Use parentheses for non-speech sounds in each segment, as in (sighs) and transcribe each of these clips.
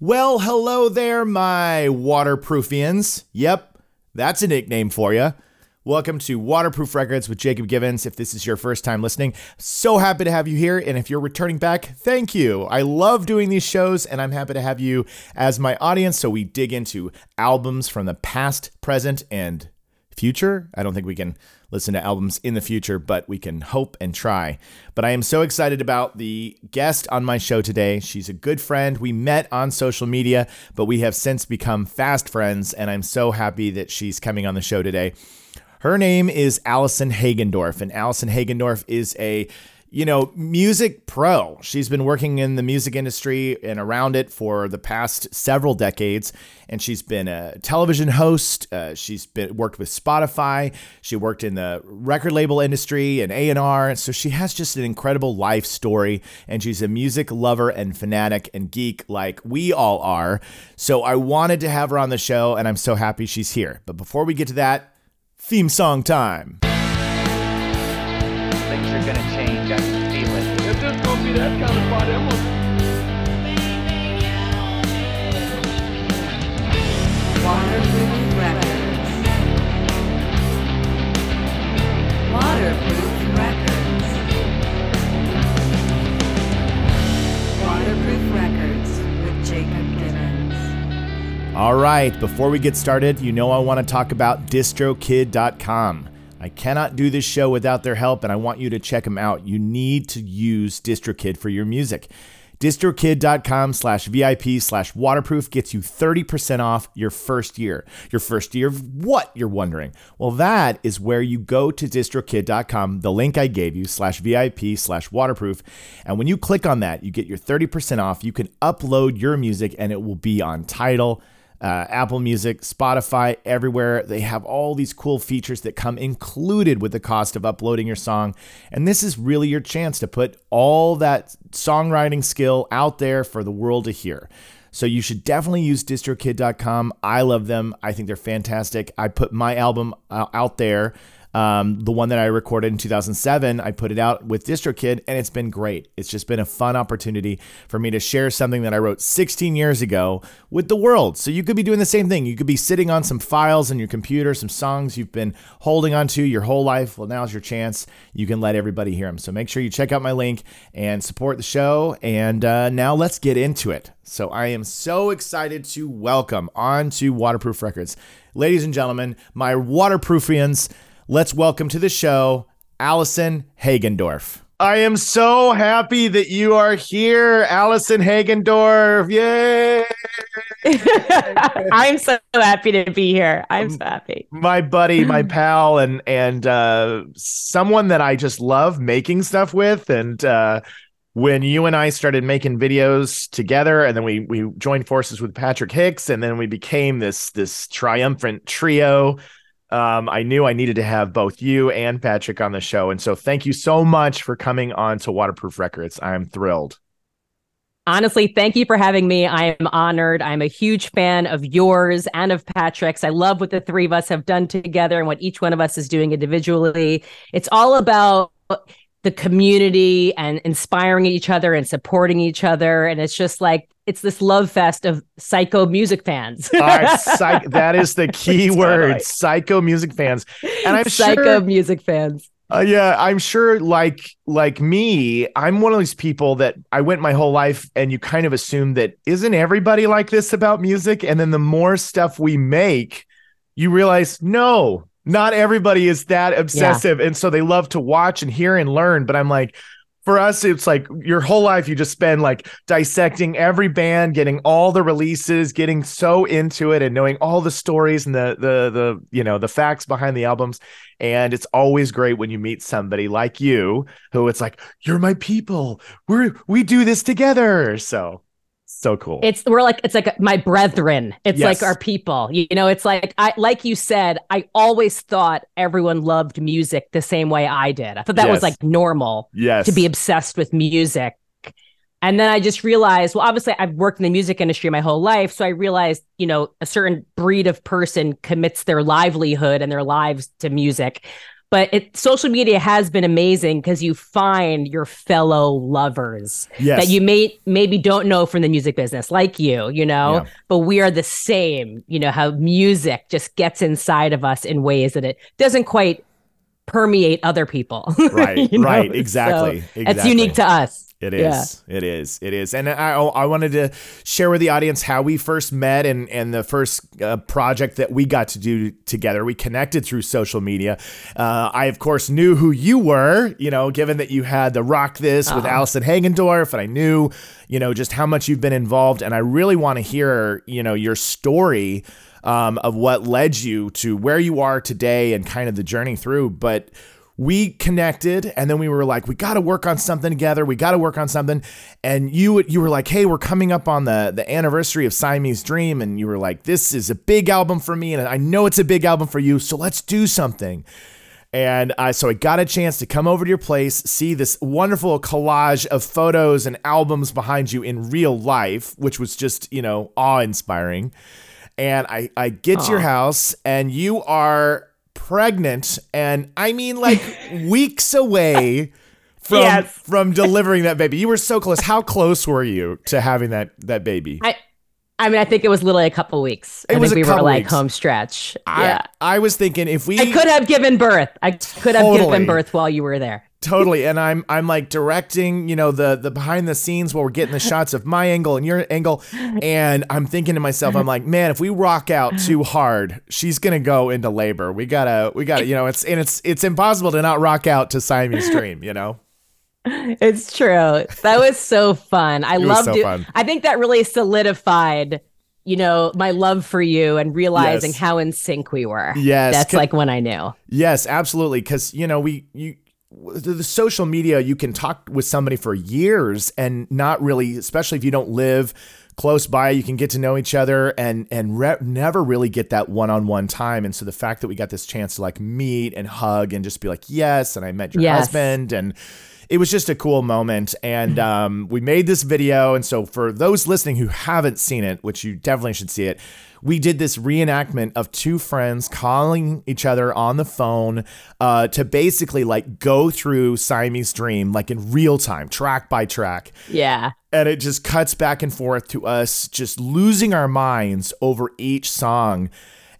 Well, hello there, my waterproofians. Yep, that's a nickname for you. Welcome to Waterproof Records with Jacob Givens. If this is your first time listening, so happy to have you here. And if you're returning back, thank you. I love doing these shows, and I'm happy to have you as my audience. So we dig into albums from the past, present, and future. I don't think we can listen to albums in the future, but we can hope and try. But I am so excited about the guest on my show today. She's a good friend. We met on social media, but we have since become fast friends, and I'm so happy that she's coming on the show today. Her name is Allison Hagendorf, and Allison Hagendorf is a you know, music pro. She's been working in the music industry and around it for the past several decades, and she's been a television host. Uh, she's been worked with Spotify. She worked in the record label industry and A and R. So she has just an incredible life story, and she's a music lover and fanatic and geek like we all are. So I wanted to have her on the show, and I'm so happy she's here. But before we get to that, theme song time. Things are gonna change. I can feel it. If this gonna be that kind of party, I'm gonna Waterproof Records. Waterproof Records. Waterproof Records with Jacob Givens. All right, before we get started, you know I want to talk about distrokid.com. I cannot do this show without their help, and I want you to check them out. You need to use DistroKid for your music. distrokid.com slash VIP slash waterproof gets you 30% off your first year. Your first year of what, you're wondering? Well, that is where you go to distrokid.com, the link I gave you, slash VIP slash waterproof. And when you click on that, you get your 30% off. You can upload your music and it will be on Tidal uh, Apple Music, Spotify, everywhere. They have all these cool features that come included with the cost of uploading your song. And this is really your chance to put all that songwriting skill out there for the world to hear. So you should definitely use distrokid.com. I love them. I think they're fantastic. I put my album uh, out there. Um, the one that I recorded in 2007, I put it out with DistroKid, and it's been great. It's just been a fun opportunity for me to share something that I wrote 16 years ago with the world. So you could be doing the same thing. You could be sitting on some files on your computer, some songs you've been holding onto your whole life. Well, now's your chance. You can let everybody hear them. So make sure you check out my link and support the show. And uh, now let's get into it. So I am so excited to welcome on to Waterproof Records. Ladies and gentlemen, my waterproofians, let's welcome to the show Allison Hagendorf. I am so happy that you are here, Allison Hagendorf. Yay! (laughs) I'm so happy to be here. I'm so happy. my buddy, my (clears throat) pal, and and uh, someone that I just love making stuff with. And uh, when you and I started making videos together, and then we we joined forces with Patrick Hicks, and then we became this this triumphant trio. Um, I knew I needed to have both you and Patrick on the show, and so thank you so much for coming on to Waterproof Records. I'm thrilled. Honestly, thank you for having me. I am honored. I'm a huge fan of yours and of Patrick's. I love what the three of us have done together and what each one of us is doing individually. It's all about the community and inspiring each other and supporting each other. And it's just like, it's this love fest of psycho music fans. Psych- (laughs) that is the key word, right. psycho music fans. And I'm psycho sure music fans. Uh, yeah, I'm sure. Like like me, I'm one of these people that I went my whole life, and you kind of assume that isn't everybody like this about music, and then the more stuff we make, you realize no, not everybody is that obsessive, and so they love to watch and hear and learn. But I'm like. For us, it's like your whole life you just spend like dissecting every band, getting all the releases, getting so into it, and knowing all the stories and the the the you know the facts behind the albums. And it's always great when you meet somebody like you who it's like, you're my people. We're we do this together. So so cool. It's we're like it's like my brethren. It's Yes. like our people. You know, it's like I like you said, I always thought everyone loved music the same way I did. I thought that Yes. was like normal yes. to be obsessed with music. And then I just realized, well, obviously I've worked in the music industry my whole life. So I realized, you know, a certain breed of person commits their livelihood and their lives to music. But it social media has been amazing because you find your fellow lovers Yes. that you may maybe don't know from the music business, like you, you know, Yeah. but we are the same. You know how music just gets inside of us in ways that it doesn't quite permeate other people. (laughs) Right, you know? right, exactly, So It's unique to us. It Yeah. is. It is. It is. And I, I wanted to share with the audience how we first met and, and the first uh, project that we got to do together. We connected through social media. Uh, I, of course, knew who you were, you know, given that you had the Rock This with Allison Hagendorf, and I knew, you know, just how much you've been involved. And I really want to hear, you know, your story um, of what led you to where you are today and kind of the journey through. But we connected and then we were like we got to work on something together. We got to work on something. And you you were like hey we're coming up on the the anniversary of Siamese Dream and you were like this is a big album for me and I know it's a big album for you so let's do something. And I so I got a chance to come over to your place, see this wonderful collage of photos and albums behind you in real life, which was just, you know, awe-inspiring. And I I get to your house and you are pregnant and I mean like (laughs) weeks away from Yes. from delivering that baby. You were so close. How close were you to having that that baby? I I mean, I think it was literally a couple weeks. It I was think we were like weeks. home stretch. I, yeah. I was thinking if we I could have given birth. I could have given birth while you were there. totally and i'm i'm like directing you know the the behind the scenes while we're getting the shots of my angle and your angle and i'm thinking to myself i'm like man if we rock out too hard she's gonna go into labor we gotta we gotta you know it's and it's it's impossible to not rock out to siamese dream you know (laughs) It's true. That was so fun. I loved so it. fun. I think that really solidified, you know, my love for you and realizing Yes. how in sync we were. Yes, That's like when I knew. Yes, absolutely. Because you know, we you the, the social media, you can talk with somebody for years and not really, especially if you don't live close by, you can get to know each other and and re- never really get that one on one time. And so the fact that we got this chance to like meet and hug and just be like, yes, and I met your Yes. husband and. It was just a cool moment, and um, we made this video. And so, for those listening who haven't seen it, which you definitely should see it, we did this reenactment of two friends calling each other on the phone uh, to basically like go through Siamese Dream like in real time, track by track. Yeah. And it just cuts back and forth to us just losing our minds over each song.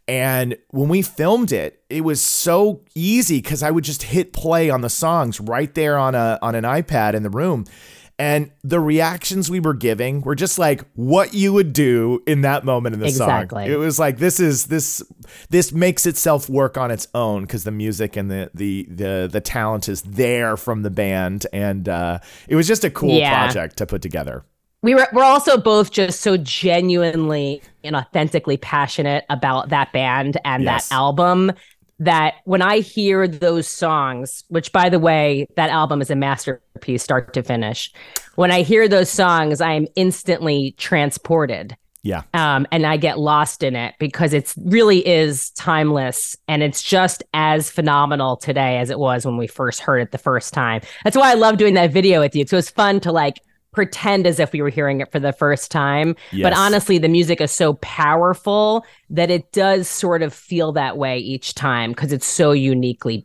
And when we filmed it, it was so easy because I would just hit play on the songs right there on a on an iPad in the room. And the reactions we were giving were just like what you would do in that moment in the Exactly. song. It was like this is this this makes itself work on its own because the music and the the the the talent is there from the band, and uh, it was just a cool Yeah. project to put together. We were we're also both just so genuinely and authentically passionate about that band and Yes. that album that when I hear those songs, which by the way, that album is a masterpiece start to finish. When I hear those songs, I am instantly transported. Yeah. Um, and I get lost in it because it's really is timeless and it's just as phenomenal today as it was when we first heard it the first time. That's why I love doing that video with you. So it's fun to like pretend as if we were hearing it for the first time. Yes. But honestly, the music is so powerful that it does sort of feel that way each time because it's so uniquely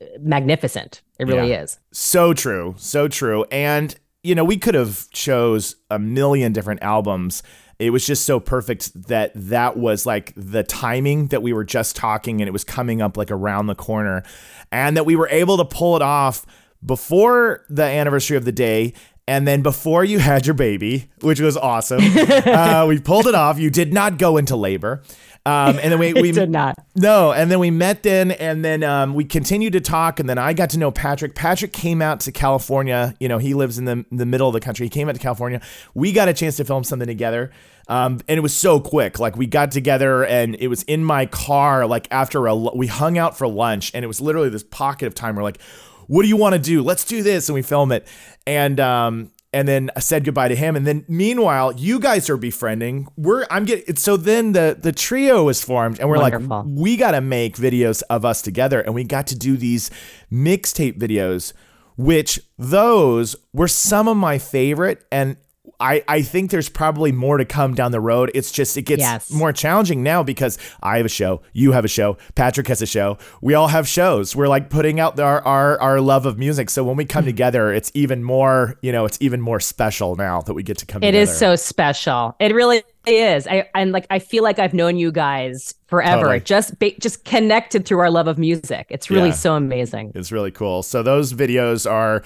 uh, magnificent. It really Yeah. is. So true, so true. And you know, we could have chose a million different albums. It was just so perfect that that was like the timing that we were just talking and it was coming up like around the corner and that we were able to pull it off before the anniversary of the day and then before you had your baby, which was awesome. (laughs) uh, we pulled it off. You did not go into labor. Um, and then we, (laughs) we did not. no, and then we met then, and then um, we continued to talk, and then I got to know Patrick. Patrick came out to California. You know, he lives in the, the middle of the country. He came out to California. We got a chance to film something together, um, and it was so quick. Like we got together, and it was in my car. Like after a, we hung out for lunch, and it was literally this pocket of time. We're like, "What do you want to do? Let's do this," and we film it, and um, and then I said goodbye to him. And then meanwhile, you guys are befriending. We're I'm getting so then the the trio is formed, and we're Wonderful. like, we got to make videos of us together, and we got to do these mixtape videos, which those were some of my favorite and. I, I think there's probably more to come down the road. It's just it gets Yes. more challenging now because I have a show, you have a show, Patrick has a show. We all have shows. We're like putting out our our, our love of music. So when we Hmm. come together, it's even more, you know, it's even more special now that we get to come It together. is so special. It really is. I and like I feel like I've known you guys forever. Totally. Just ba- just connected through our love of music. It's really Yeah. so amazing. It's really cool. So those videos are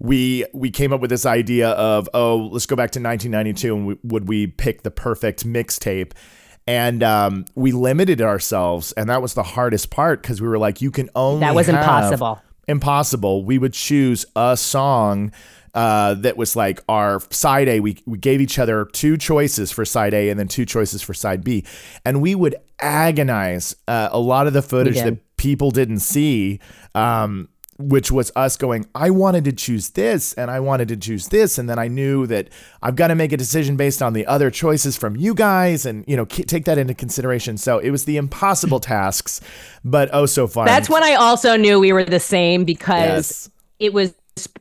we we came up with this idea of oh let's go back to 1992 and we, would we pick the perfect mixtape and um, we limited ourselves and that was the hardest part because we were like you can only That was impossible. impossible we would choose a song uh, that was like our side A. We, we gave each other two choices for side A and then two choices for side B. And we would agonize uh, a lot of the footage that people didn't see, um, which was us going, I wanted to choose this and I wanted to choose this. And then I knew that I've got to make a decision based on the other choices from you guys and, you know, k- take that into consideration. So it was the impossible tasks, but oh so fun. That's when I also knew we were the same because Yes. it was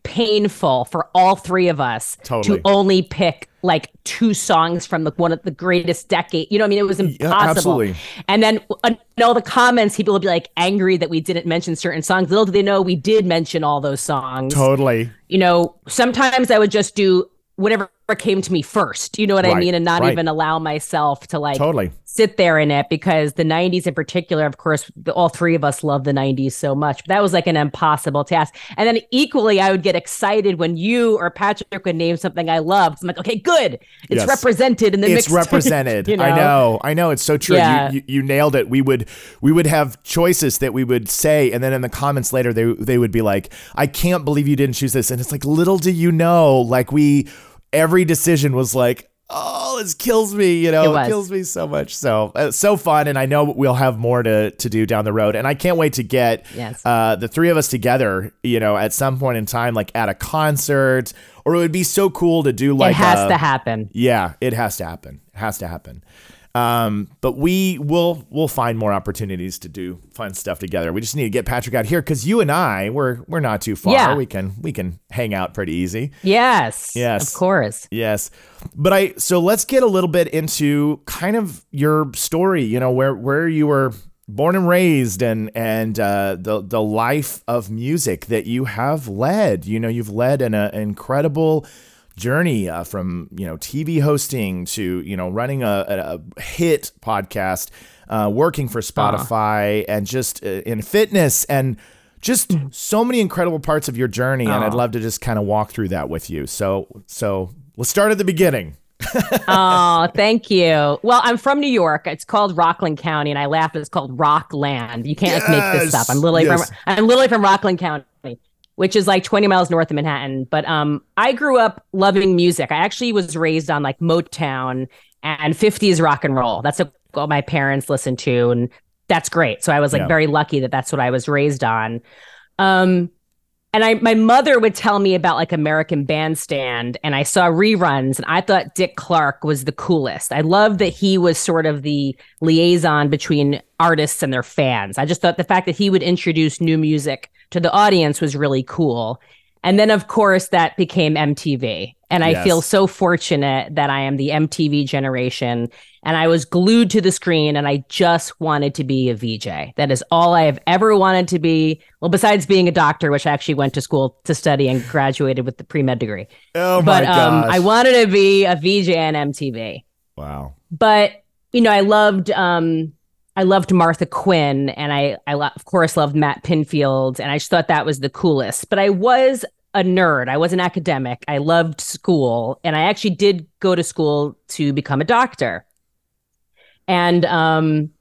painful for all three of us Totally. to only pick like two songs from the one of the greatest decade. You know, what I mean, it was impossible. absolutely. And then uh, in all the comments, people would be like angry that we didn't mention certain songs. Little do they know we did mention all those songs. Totally. You know, sometimes I would just do whatever came to me first. You know what I mean, and not right. even allow myself to like Totally. sit there in it because the 90s in particular of course the, all three of us love the 90s so much but that was like an impossible task and then equally i would get excited when you or patrick would name something i loved i'm like okay good it's Yes. represented in the mix. it's represented. (laughs) you I know. I know. It's so true. Yeah. You, you you nailed it. We would we would have choices that we would say, and then in the comments later, they they would be like, "I can't believe you didn't choose this," and it's like, little do you know, like we every decision was like. Oh, this kills me, you know, It it, kills me so much. So, uh, so fun. And I know we'll have more to, to do down the road. And I can't wait to get Yes. uh, the three of us together, you know, at some point in time, like at a concert, or it would be so cool to do like it has a- to happen yeah, it has to happen. It has to happen. Um, but we will we'll find more opportunities to do fun stuff together. We just need to get Patrick out here because you and I we're we're not too far. Yeah. We can we can hang out pretty easy. yes Yes. of course Yes. But I so let's get a little bit into kind of your story, you know, where where you were born and raised and and uh, the the life of music that you have led. You know, you've led an, uh, incredible journey uh, from you know TV hosting to you know running a, a, hit podcast, uh, working for Spotify, and just uh, in fitness and just so many incredible parts of your journey. And I'd love to just kind of walk through that with you. So so let's start at the beginning. (laughs) oh thank you well i'm from new york it's called rockland county and i laugh it's called rockland you can't just make this up i'm literally yes. from i'm literally from rockland county which is like 20 miles north of manhattan but um i grew up loving music i actually was raised on like motown and 50s rock and roll that's what my parents listened to and that's great so i was like Yeah. very lucky that that's what i was raised on um and I my mother would tell me about like American Bandstand and I saw reruns and I thought Dick Clark was the coolest. I loved that he was sort of the liaison between artists and their fans. I just thought the fact that he would introduce new music to the audience was really cool. And then of course that became MTV. And I Yes. feel so fortunate that I am the MTV generation and I was glued to the screen and I just wanted to be a VJ. That is all I have ever wanted to be. Well, besides being a doctor, which I actually went to school to study and graduated with the pre med degree. Oh my but um! I wanted to be a VJ on MTV. wow. But you know, I loved um, I loved Martha Quinn, and I I of course loved Matt Pinfield, and I just thought that was the coolest. But I was a nerd. I was an academic. I loved school, and I actually did go to school to become a doctor. And um,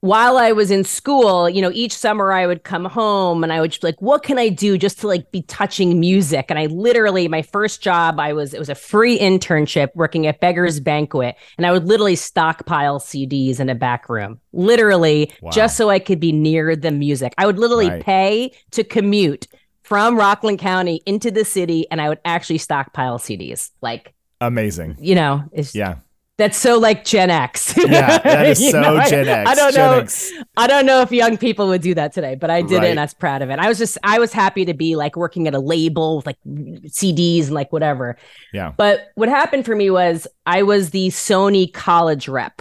while I was in school, you know, each summer I would come home and I would like, what can I do just to like be touching music? And I literally, my first job, I was, it was a free internship working at Beggar's Banquet. And I would literally stockpile CDs in a back room, literally Wow. just so I could be near the music. I would literally Right. pay to commute from Rockland County into the city and I would actually stockpile CDs. Like, Amazing. you know, it's Yeah. That's so like Gen X. Yeah, that (laughs) is so know, Gen X. I don't Gen know. X. I don't know if young people would do that today, but I did it and I was proud of it. I was just I was happy to be like working at a label with like CDs and like whatever. Yeah. But what happened for me was I was the Sony college rep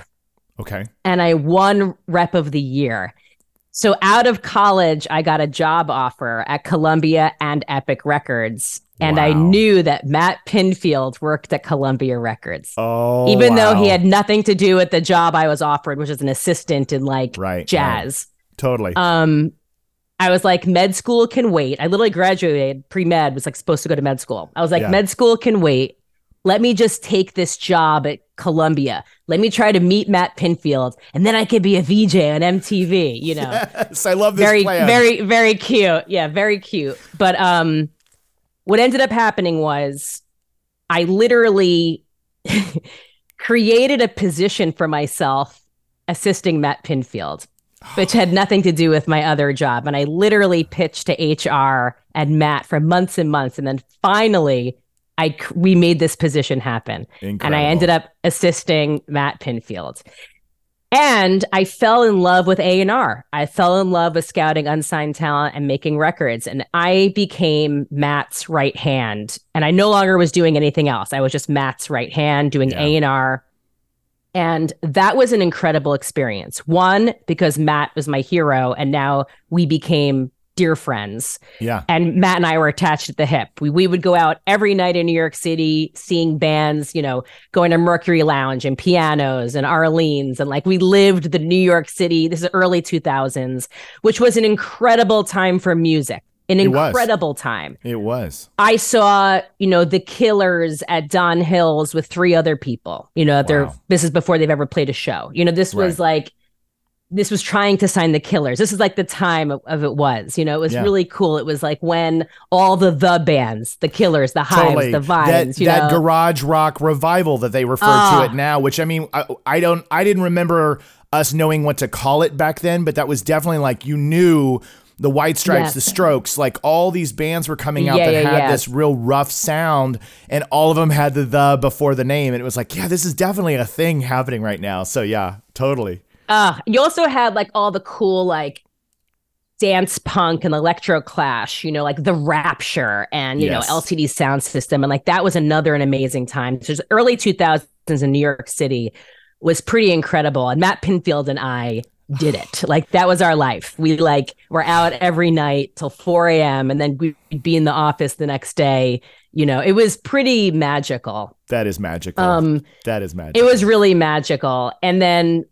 Okay. and I won rep of the year. So out of college, I got a job offer at Columbia and Epic Records. And I knew that Matt Pinfield worked at Columbia Records. Oh, even though he had nothing to do with the job I was offered, which is an assistant in like Right, right. jazz. totally. Um, I was like, med school can wait. I literally graduated pre med, was like supposed to go to med school. I was like, Yeah. med school can wait. Let me just take this job at Columbia. Let me try to meet Matt Pinfield, and then I could be a VJ on MTV. You know, (laughs) yes, I love this very, plan. very, very cute. Yeah, very cute. But um, what ended up happening was I literally (laughs) created a position for myself assisting Matt Pinfield, (gasps) which had nothing to do with my other job. And I literally pitched to HR and Matt for months and months. And then finally, I we made this position happen. And I ended up assisting Matt Pinfield. And I fell in love with A&R. I fell in love with scouting unsigned talent and making records. And I became Matt's right hand. And I no longer was doing anything else. I was just Matt's right hand doing Yeah. A&R. And that was an incredible experience. One, because Matt was my hero. And now we became dear friends Yeah. and Matt and I were attached at the hip. We we would go out every night in New York City, seeing bands, you know, going to Mercury Lounge and pianos and Arlene's, and like we lived the New York City. This is early two thousands, which was an incredible time for music. An It was. incredible time. It was. I saw, you know, the Killers at Don Hills with three other people. You know, they're Wow. this is before they've ever played a show. You know, this was like this was trying to sign the Killers. This is like the time of, of it was. You know, it was Yeah. really cool. It was like when all the the bands, the Killers, the Hives, totally the Vines, that, that garage rock revival that they refer Ah. to it now which i mean I, I don't i didn't remember us knowing what to call it back then but that was definitely like you knew the white stripes Yes. the strokes like all these bands were coming out Yeah, that yeah, had yeah. this real rough sound and all of them had the the before the name and it was like yeah this is definitely a thing happening right now so yeah totally Uh, you also had like all the cool like dance punk and electro clash, you know, like the Rapture and you Yes. know LCD Sound System, and like that was another an amazing time. So early two thousands in New York City was pretty incredible, and Matt Pinfield and I did (sighs) it. Like that was our life. We like were out every night till four a.m. and then we'd be in the office the next day. You know, it was pretty magical. that is magical Um, that is magical it was really magical. And then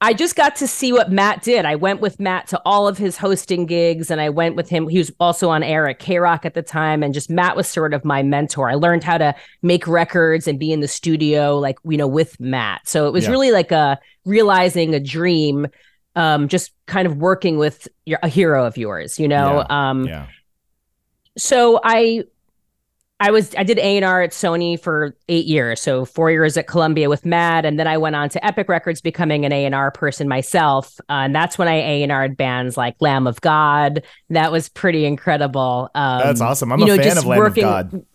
I just got to see what Matt did. I went with Matt to all of his hosting gigs and I went with him. He was also on air at K Rock at the time. And just Matt was sort of my mentor. I learned how to make records and be in the studio, like, you know, with Matt. So it was Yeah. really like a realizing a dream, um, just kind of working with your, a hero of yours, you know? Um, yeah so I I was I did A&R at Sony for 8 years. So 4 years at Columbia with Matt and then I went on to Epic Records becoming an A&R person myself. Uh, and that's when I A&R'd bands like Lamb of God. That was pretty incredible. Um, that's awesome i'm you a know, fan of lamb working- of god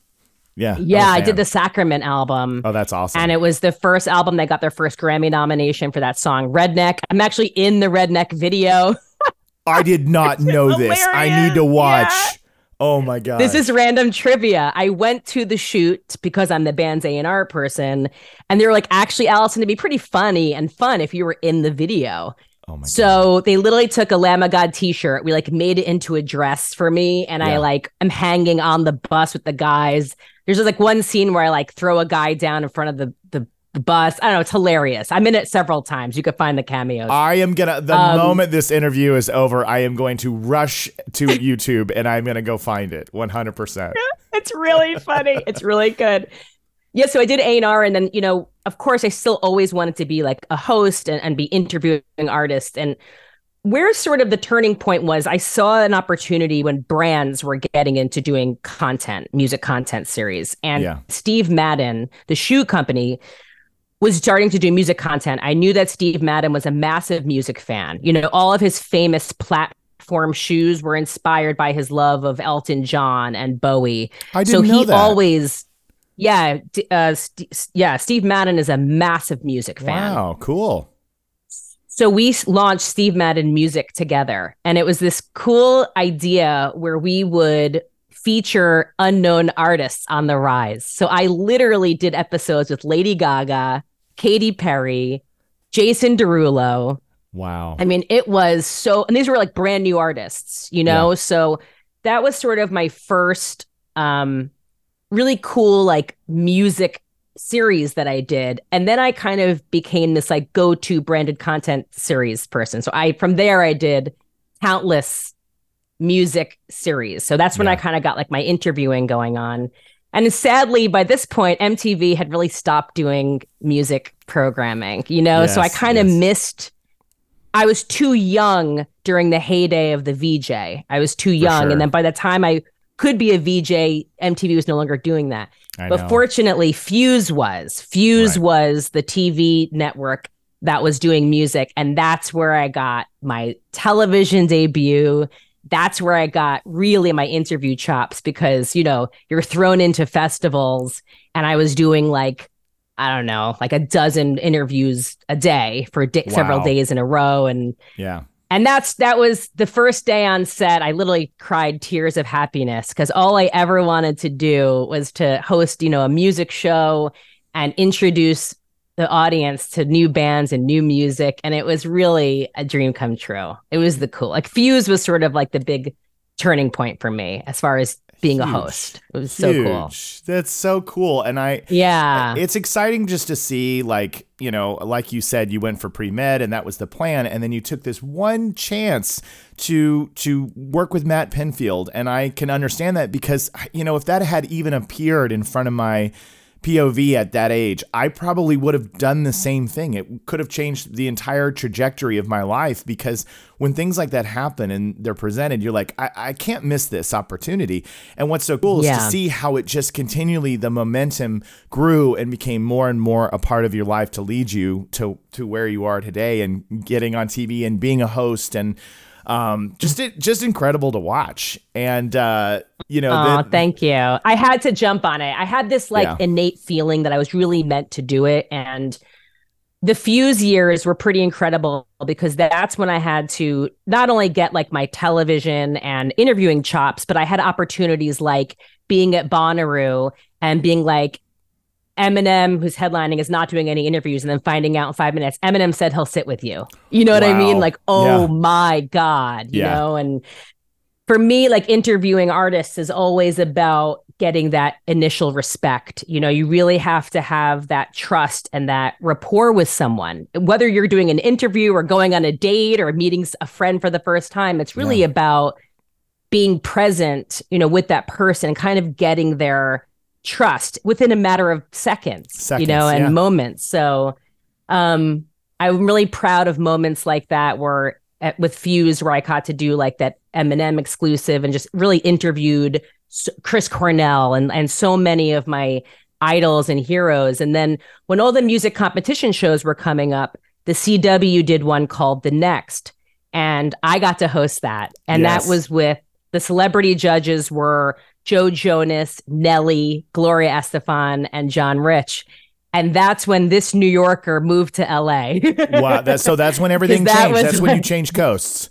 yeah Yeah, I did the Sacrament album. oh that's awesome And it was the first album that got their first Grammy nomination for that song Redneck. I'm actually in the Redneck video. (laughs) I did not know this. I need to watch. Yeah. Oh my god. This is random trivia. I went to the shoot because I'm the band's A and R person, and they were like, "Actually, Allison, it'd be pretty funny and fun if you were in the video." Oh my god. So they literally took a Lamb of God T-shirt. We like made it into a dress for me, and I like I'm hanging on the bus with the guys. There's just like one scene where I like throw a guy down in front of the the, the bus. I don't know. It's hilarious. I'm in it several times. You could find the cameos. I am gonna the Um, moment this interview is over, I am going to rush to (laughs) YouTube and I'm gonna go find it 100. percent (laughs) it's really funny. (laughs) It's really good. Yeah, so I did A and R, and then you know, of course, I still always wanted to be like a host and, and be interviewing artists. And where sort of the turning point was, I saw an opportunity when brands were getting into doing content, music content series, and Yeah. Steve Madden, the shoe company, was starting to do music content. I knew that Steve Madden was a massive music fan. You know, all of his famous platform shoes were inspired by his love of Elton John and Bowie. I so didn't know he that. always yeah, uh, St- yeah. Steve Madden is a massive music fan. Wow, cool. So we launched Steve Madden Music together, and it was this cool idea where we would feature unknown artists on the rise. So I literally did episodes with Lady Gaga, Katy Perry, Jason Derulo. Wow. I mean, it was so, and these were like brand new artists, you know? So that was sort of my first um really cool like music series that I did. And then I kind of became this like go-to branded content series person. So I from there I did countless music series. So that's when I kind of got like my interviewing going on. And sadly, by this point, MTV had really stopped doing music programming, you know? so I kind of yes. missed I was too young during the heyday of the VJ. I was too young. sure. And then by the time I could be a VJ, MTV was no longer doing that. I But know. fortunately, Fuse was. Fuse Right. was the TV network that was doing music. And that's where I got my television debut. That's where I got really my interview chops because, you know, you're thrown into festivals and I was doing like, I don't know, like a dozen interviews a day for di- several days in a row. And yeah. and that's that was the first day on set. I literally cried tears of happiness because all I ever wanted to do was to host, you know, a music show and introduce the audience to new bands and new music. And it was really a dream come true. It was the cool. Like Fuse was sort of like the big turning point for me as far as being a host. It was so cool. That's so cool. And I Yeah. it's exciting just to see like you know like you said you went for pre-med and that was the plan and then you took this one chance to to work with matt Pinfield and i can understand that because you know if that had even appeared in front of my POV at that age, I probably would have done the same thing. It could have changed the entire trajectory of my life because when things like that happen and they're presented, you're like, I, I can't miss this opportunity. And what's so cool is to see how it just continually, the momentum grew and became more and more a part of your life to lead you to, to where you are today and getting on TV and being a host and um, just it, just incredible to watch. And uh, you know, Oh, the- thank you. I had to jump on it. I had this like Yeah. innate feeling that I was really meant to do it. And the Fuse years were pretty incredible because that's when I had to not only get like my television and interviewing chops, but I had opportunities like being at Bonnaroo and being like, Eminem, who's headlining, is not doing any interviews, and then finding out in five minutes, Eminem said he'll sit with you. You know what I mean? Like, oh Yeah. my God, you Yeah. know? And for me, like interviewing artists is always about getting that initial respect. You know, you really have to have that trust and that rapport with someone. Whether you're doing an interview or going on a date or meeting a friend for the first time, it's really Yeah. about being present, you know, with that person and kind of getting their trust within a matter of seconds, you know, and yeah. moments. So um I'm really proud of moments like that where at, with Fuse where I got to do like that Eminem exclusive and just really interviewed Chris Cornell and and so many of my idols and heroes. And then when all the music competition shows were coming up, the CW did one called The Next, and I got to host that, and Yes. that was with the celebrity judges were Joe Jonas, Nelly, Gloria Estefan, and John Rich. And that's when this New Yorker moved to LA. (laughs) wow. That, so that's when everything that changed. That's when you changed coasts.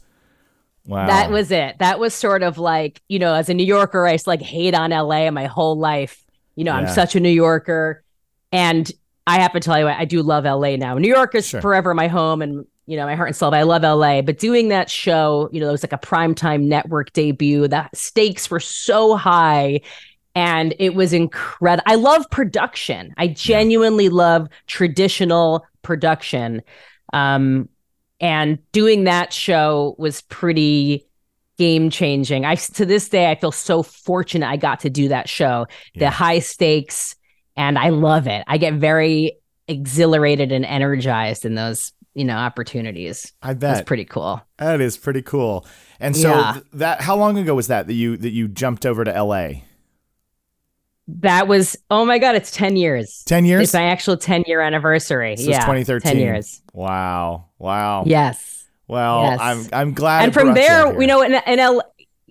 Wow. That was it. That was sort of like, you know, as a New Yorker, I used to like hate on LA my whole life. You know, I'm such a New Yorker. And I have to tell you, I do love LA now. New York is Sure. forever my home and, you know, my heart and soul. But I love LA. But doing that show, you know, it was like a primetime network debut. The stakes were so high and it was incredible. I love production. I genuinely love traditional production. Um, and doing that show was pretty game changing. I to this day I feel so fortunate I got to do that show. Yeah. The high stakes and I love it. I get very exhilarated and energized in those, you know, opportunities. I bet That's pretty cool. that is pretty cool. And so Yeah. that how long ago was that that you that you jumped over to LA? That was oh my god, it's 10 years. 10 years? It's my actual 10 year anniversary. Was yeah. 2013. 10 years. Wow. Wow. Yes. Well, Yes. I'm I'm glad. and from you there, here. we know in, in L,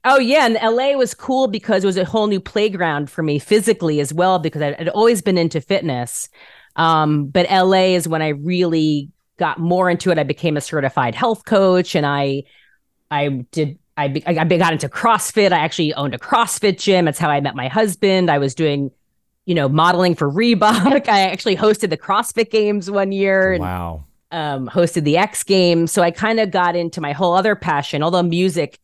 Oh yeah, and LA was cool because it was a whole new playground for me physically as well because I'd, I'd always been into fitness. Um, but LA is when I really got more into it. I became a certified health coach, and I I did I be, I got into CrossFit. I actually owned a CrossFit gym. That's how I met my husband. I was doing, you know, modeling for Reebok. (laughs) I actually hosted the CrossFit Games one year. and, Wow. um, hosted the X Games. So I kind of got into my whole other passion, although music,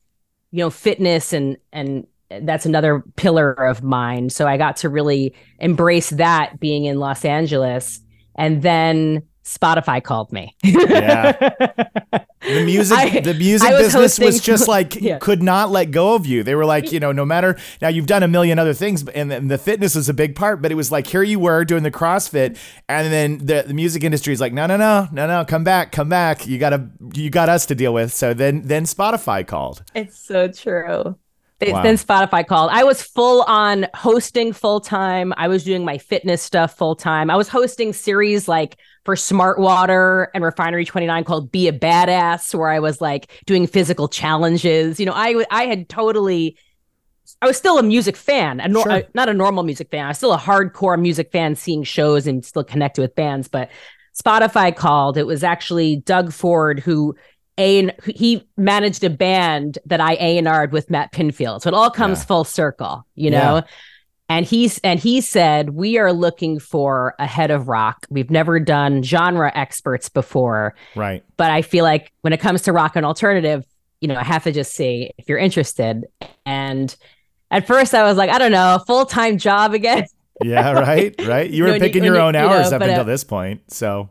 you know, fitness and and that's another pillar of mine. So I got to really embrace that being in Los Angeles. And then Spotify called me. Yeah. (laughs) The music, I- the music was business was just like (laughs) Yeah. could not let go of you. They were like, you know, no matter now you've done a million other things, and, and the fitness was a big part. But it was like here you were doing the CrossFit, and then the, the music industry is like, no, no, no, no, no, come back, come back. You gotta, you got us to deal with. So then, then Spotify called. It's so true. They, Wow. Then Spotify called. I was full on hosting full time. I was doing my fitness stuff full time. I was hosting series like for Smart Water and Refinery 29 called Be a Badass, where I was like doing physical challenges. You know, I I had totally. I was still a music fan, a nor- Sure. uh, not a normal music fan. I was still a hardcore music fan, seeing shows and still connected with bands. But Spotify called. It was actually Doug Ford who a and he managed a band that I A and R'd with Matt Pinfield. So it all comes Yeah. full circle, you Yeah. Know. And he's and he said we are looking for a head of rock. We've never done genre experts before, Right. but I feel like when it comes to rock and alternative, you know, I have to just see if you're interested. And at first, I was like, I don't know, full time job again. Yeah. (laughs) Right. Right. You were you- picking when your you- own you know, hours up but, uh, until this point. So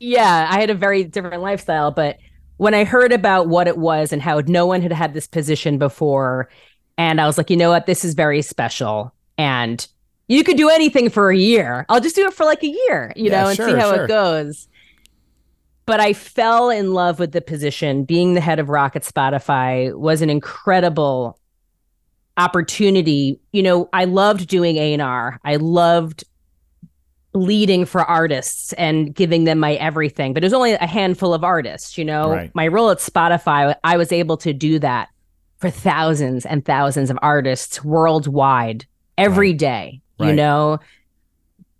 yeah, I had a very different lifestyle, but when I heard about what it was and how no one had had this position before, and I was like, you know what, this is very special, and you could do anything for a year. I'll just do it for like a year, you Yeah, know, and sure, see how sure. it goes. But I fell in love with the position. Being the head of Rock at Spotify was an incredible opportunity. You know, I loved doing A&R. I loved leading for artists and giving them my everything but it was only a handful of artists you know Right. my role at spotify i was able to do that for thousands and thousands of artists worldwide every day. you Right. know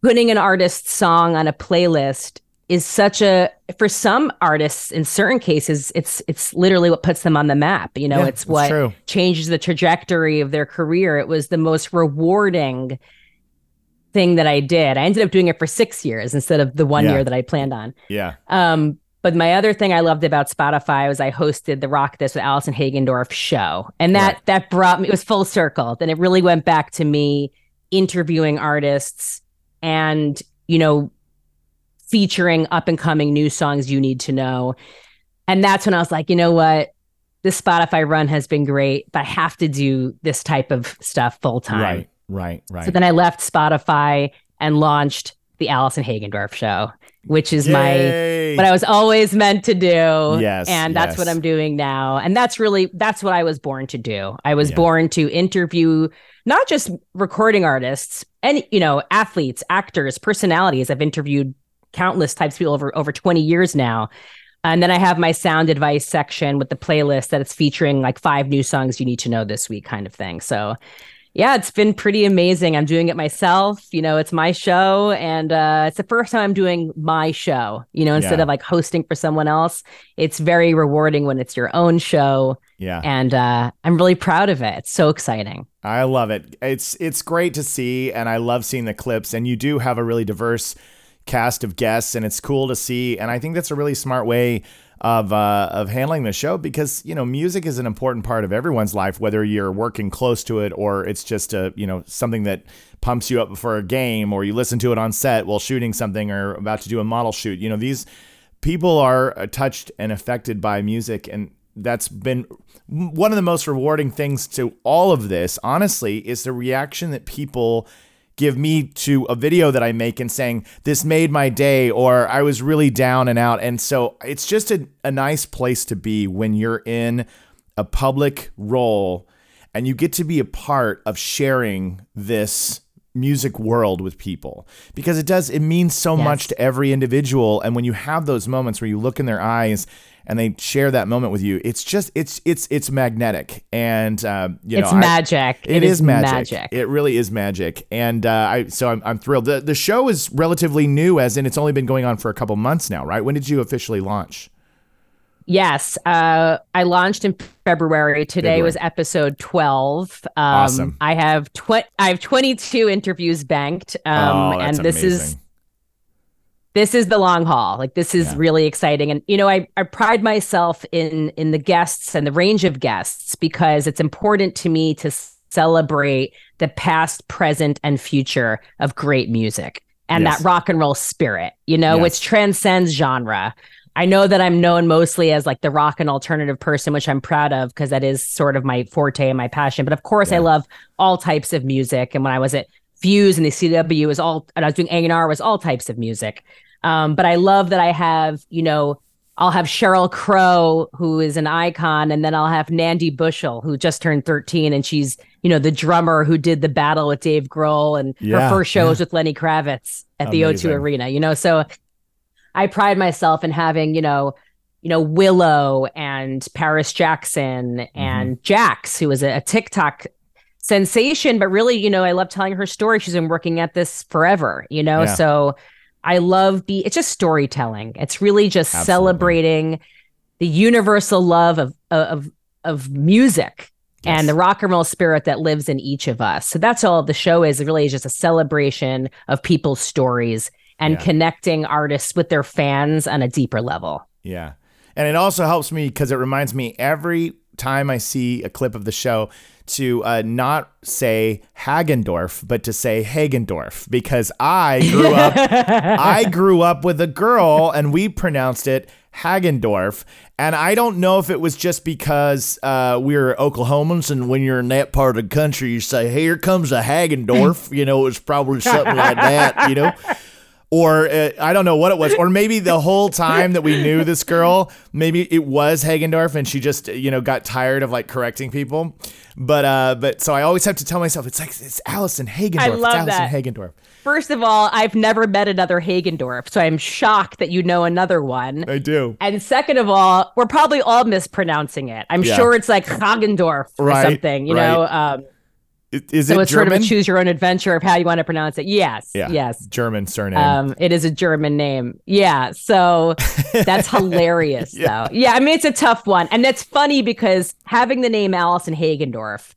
putting an artist's song on a playlist is such a for some artists in certain cases it's it's literally what puts them on the map you know Yeah, it's what true. changes the trajectory of their career it was the most rewarding thing that I did. I ended up doing it for 6 years instead of the 1 Yeah. year that I planned on. Yeah. Um but my other thing I loved about Spotify was I hosted the Rock This with Allison Hagendorf show. And that Right. that brought me it was full circle. Then it really went back to me interviewing artists and, you know, featuring up and coming new songs you need to know. And that's when I was like, you know what? This Spotify run has been great, but I have to do this type of stuff full time. Right. Right. Right. So then I left Spotify and launched the Allison Hagendorf show, which is my Yay. what I was always meant to do. Yes, And that's what. I'm doing now. And that's really that's what I was born to do. I was Yeah. born to interview not just recording artists and you know, athletes, actors, personalities. I've interviewed countless types of people over over 20 years now. And then I have my sound advice section with the playlist that it's featuring like five new songs you need to know this week kind of thing. So yeah, it's been pretty amazing. I'm doing it myself. You know, it's my show, and uh, it's the first time I'm doing my show. You know, instead Yeah. of like hosting for someone else. It's very rewarding when it's your own show, yeah. and uh, I'm really proud of it. It's so exciting. I love it. It's it's great to see, and I love seeing the clips. And you do have a really diverse cast of guests, and it's cool to see. And I think that's a really smart way of uh, of handling the show because you know music is an important part of everyone's life, whether you're working close to it or it's just a you know something that pumps you up before a game, or you listen to it on set while shooting something or about to do a model shoot. You know these people are uh, touched and affected by music and that's been one of the most rewarding things to all of this honestly is the reaction that people give me to a video that I make and saying this made my day or I was really down and out. And so it's just a, a nice place to be when you're in a public role and you get to be a part of sharing this music world with people. Because it does it means so Yes. much to every individual. And when you have those moments where you look in their eyes and they share that moment with you it's just it's it's it's magnetic and uh, you it's know I- magic. it is, magic. magic. It really is magic, and uh, I so I'm, I'm thrilled. The the show is relatively new, as in it's only been going on for a couple months now, right? When did you officially launch? Yes, uh, I launched in February. Today February. was episode twelve. Um, Awesome. I have tw- I have twenty two interviews banked, um, oh, and this is amazing. This is the long haul. Like this is Yeah. really exciting, and you know, I I pride myself in in the guests and the range of guests because it's important to me to celebrate the past, present, and future of great music and Yes. that rock and roll spirit. You know, Yes. which transcends genre. I know that I'm known mostly as like the rock and alternative person, which I'm proud of because that is sort of my forte and my passion. But of course, I love all types of music. And when I was at Fuse and the CW was all, and I was doing A&R was all types of music. Um, but I love that I have, you know, I'll have Sheryl Crow, who is an icon, and then I'll have Nandi Bushell, who just turned 13, and she's, you know, the drummer who did the battle with Dave Grohl, and Yeah, her first show was with Lenny Kravitz at the O2 Arena. You know, so I pride myself in having, you know, you know, Willow and Paris Jackson Mm-hmm. and Jax, who is a, a TikTok sensation, but really, you know, I love telling her story. She's been working at this forever, you know, Yeah. so I love be it's just storytelling. It's really just Absolutely. celebrating the universal love of of of music Yes. and the rock and roll spirit that lives in each of us. So that's all the show is. It really is just a celebration of people's stories and Yeah. connecting artists with their fans on a deeper level. Yeah. And it also helps me because it reminds me every time I see a clip of the show to uh, not say Hagendorf, but to say Hagendorf because I grew up (laughs) I grew up with a girl and we pronounced it Hagendorf. And I don't know if it was just because uh, we were Oklahomans and when you're in that part of the country, you say, here comes a Hagendorf. (laughs) you know, it's probably something like that, you know? Or uh, I don't know what it was. Or maybe the whole time that we knew this girl, maybe it was Hagendorf and she just, you know, got tired of like correcting people. But, uh, but so I always have to tell myself, it's like, it's Allison Hagendorf. I love it's Allison that. Hagendorf. First of all, I've never met another Hagendorf, so I'm shocked that you know another one. I do. And second of all, we're probably all mispronouncing it. I'm Yeah. sure it's like Hagendorf or Right, something, you know. Um, Is so it it's German? sort of a choose your own adventure of how you want to pronounce it. Yes, yeah. yes. German surname. Um, it is a German name. Yeah. So (laughs) that's hilarious, Yeah. though. Yeah. I mean, it's a tough one. And that's funny because having the name Allison Hagendorf,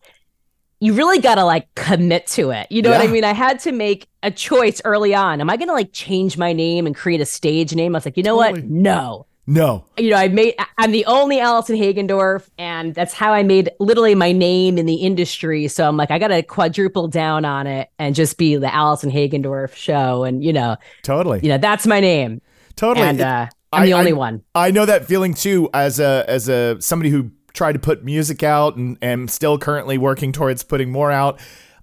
you really got to like commit to it. You know what I mean? I had to make a choice early on. Am I going to like change my name and create a stage name? I was like, you know Totally. what? No. No. You know, I made, I'm the only Allison Hagendorf, and that's how I made literally my name in the industry. So I'm like, I got to quadruple down on it and just be the Allison Hagendorf show. And, you know, Totally. you know that's my name Totally. and uh i'm I- the only I- one I know that feeling too as a as a somebody who tried to put music out and and still currently working towards putting more out.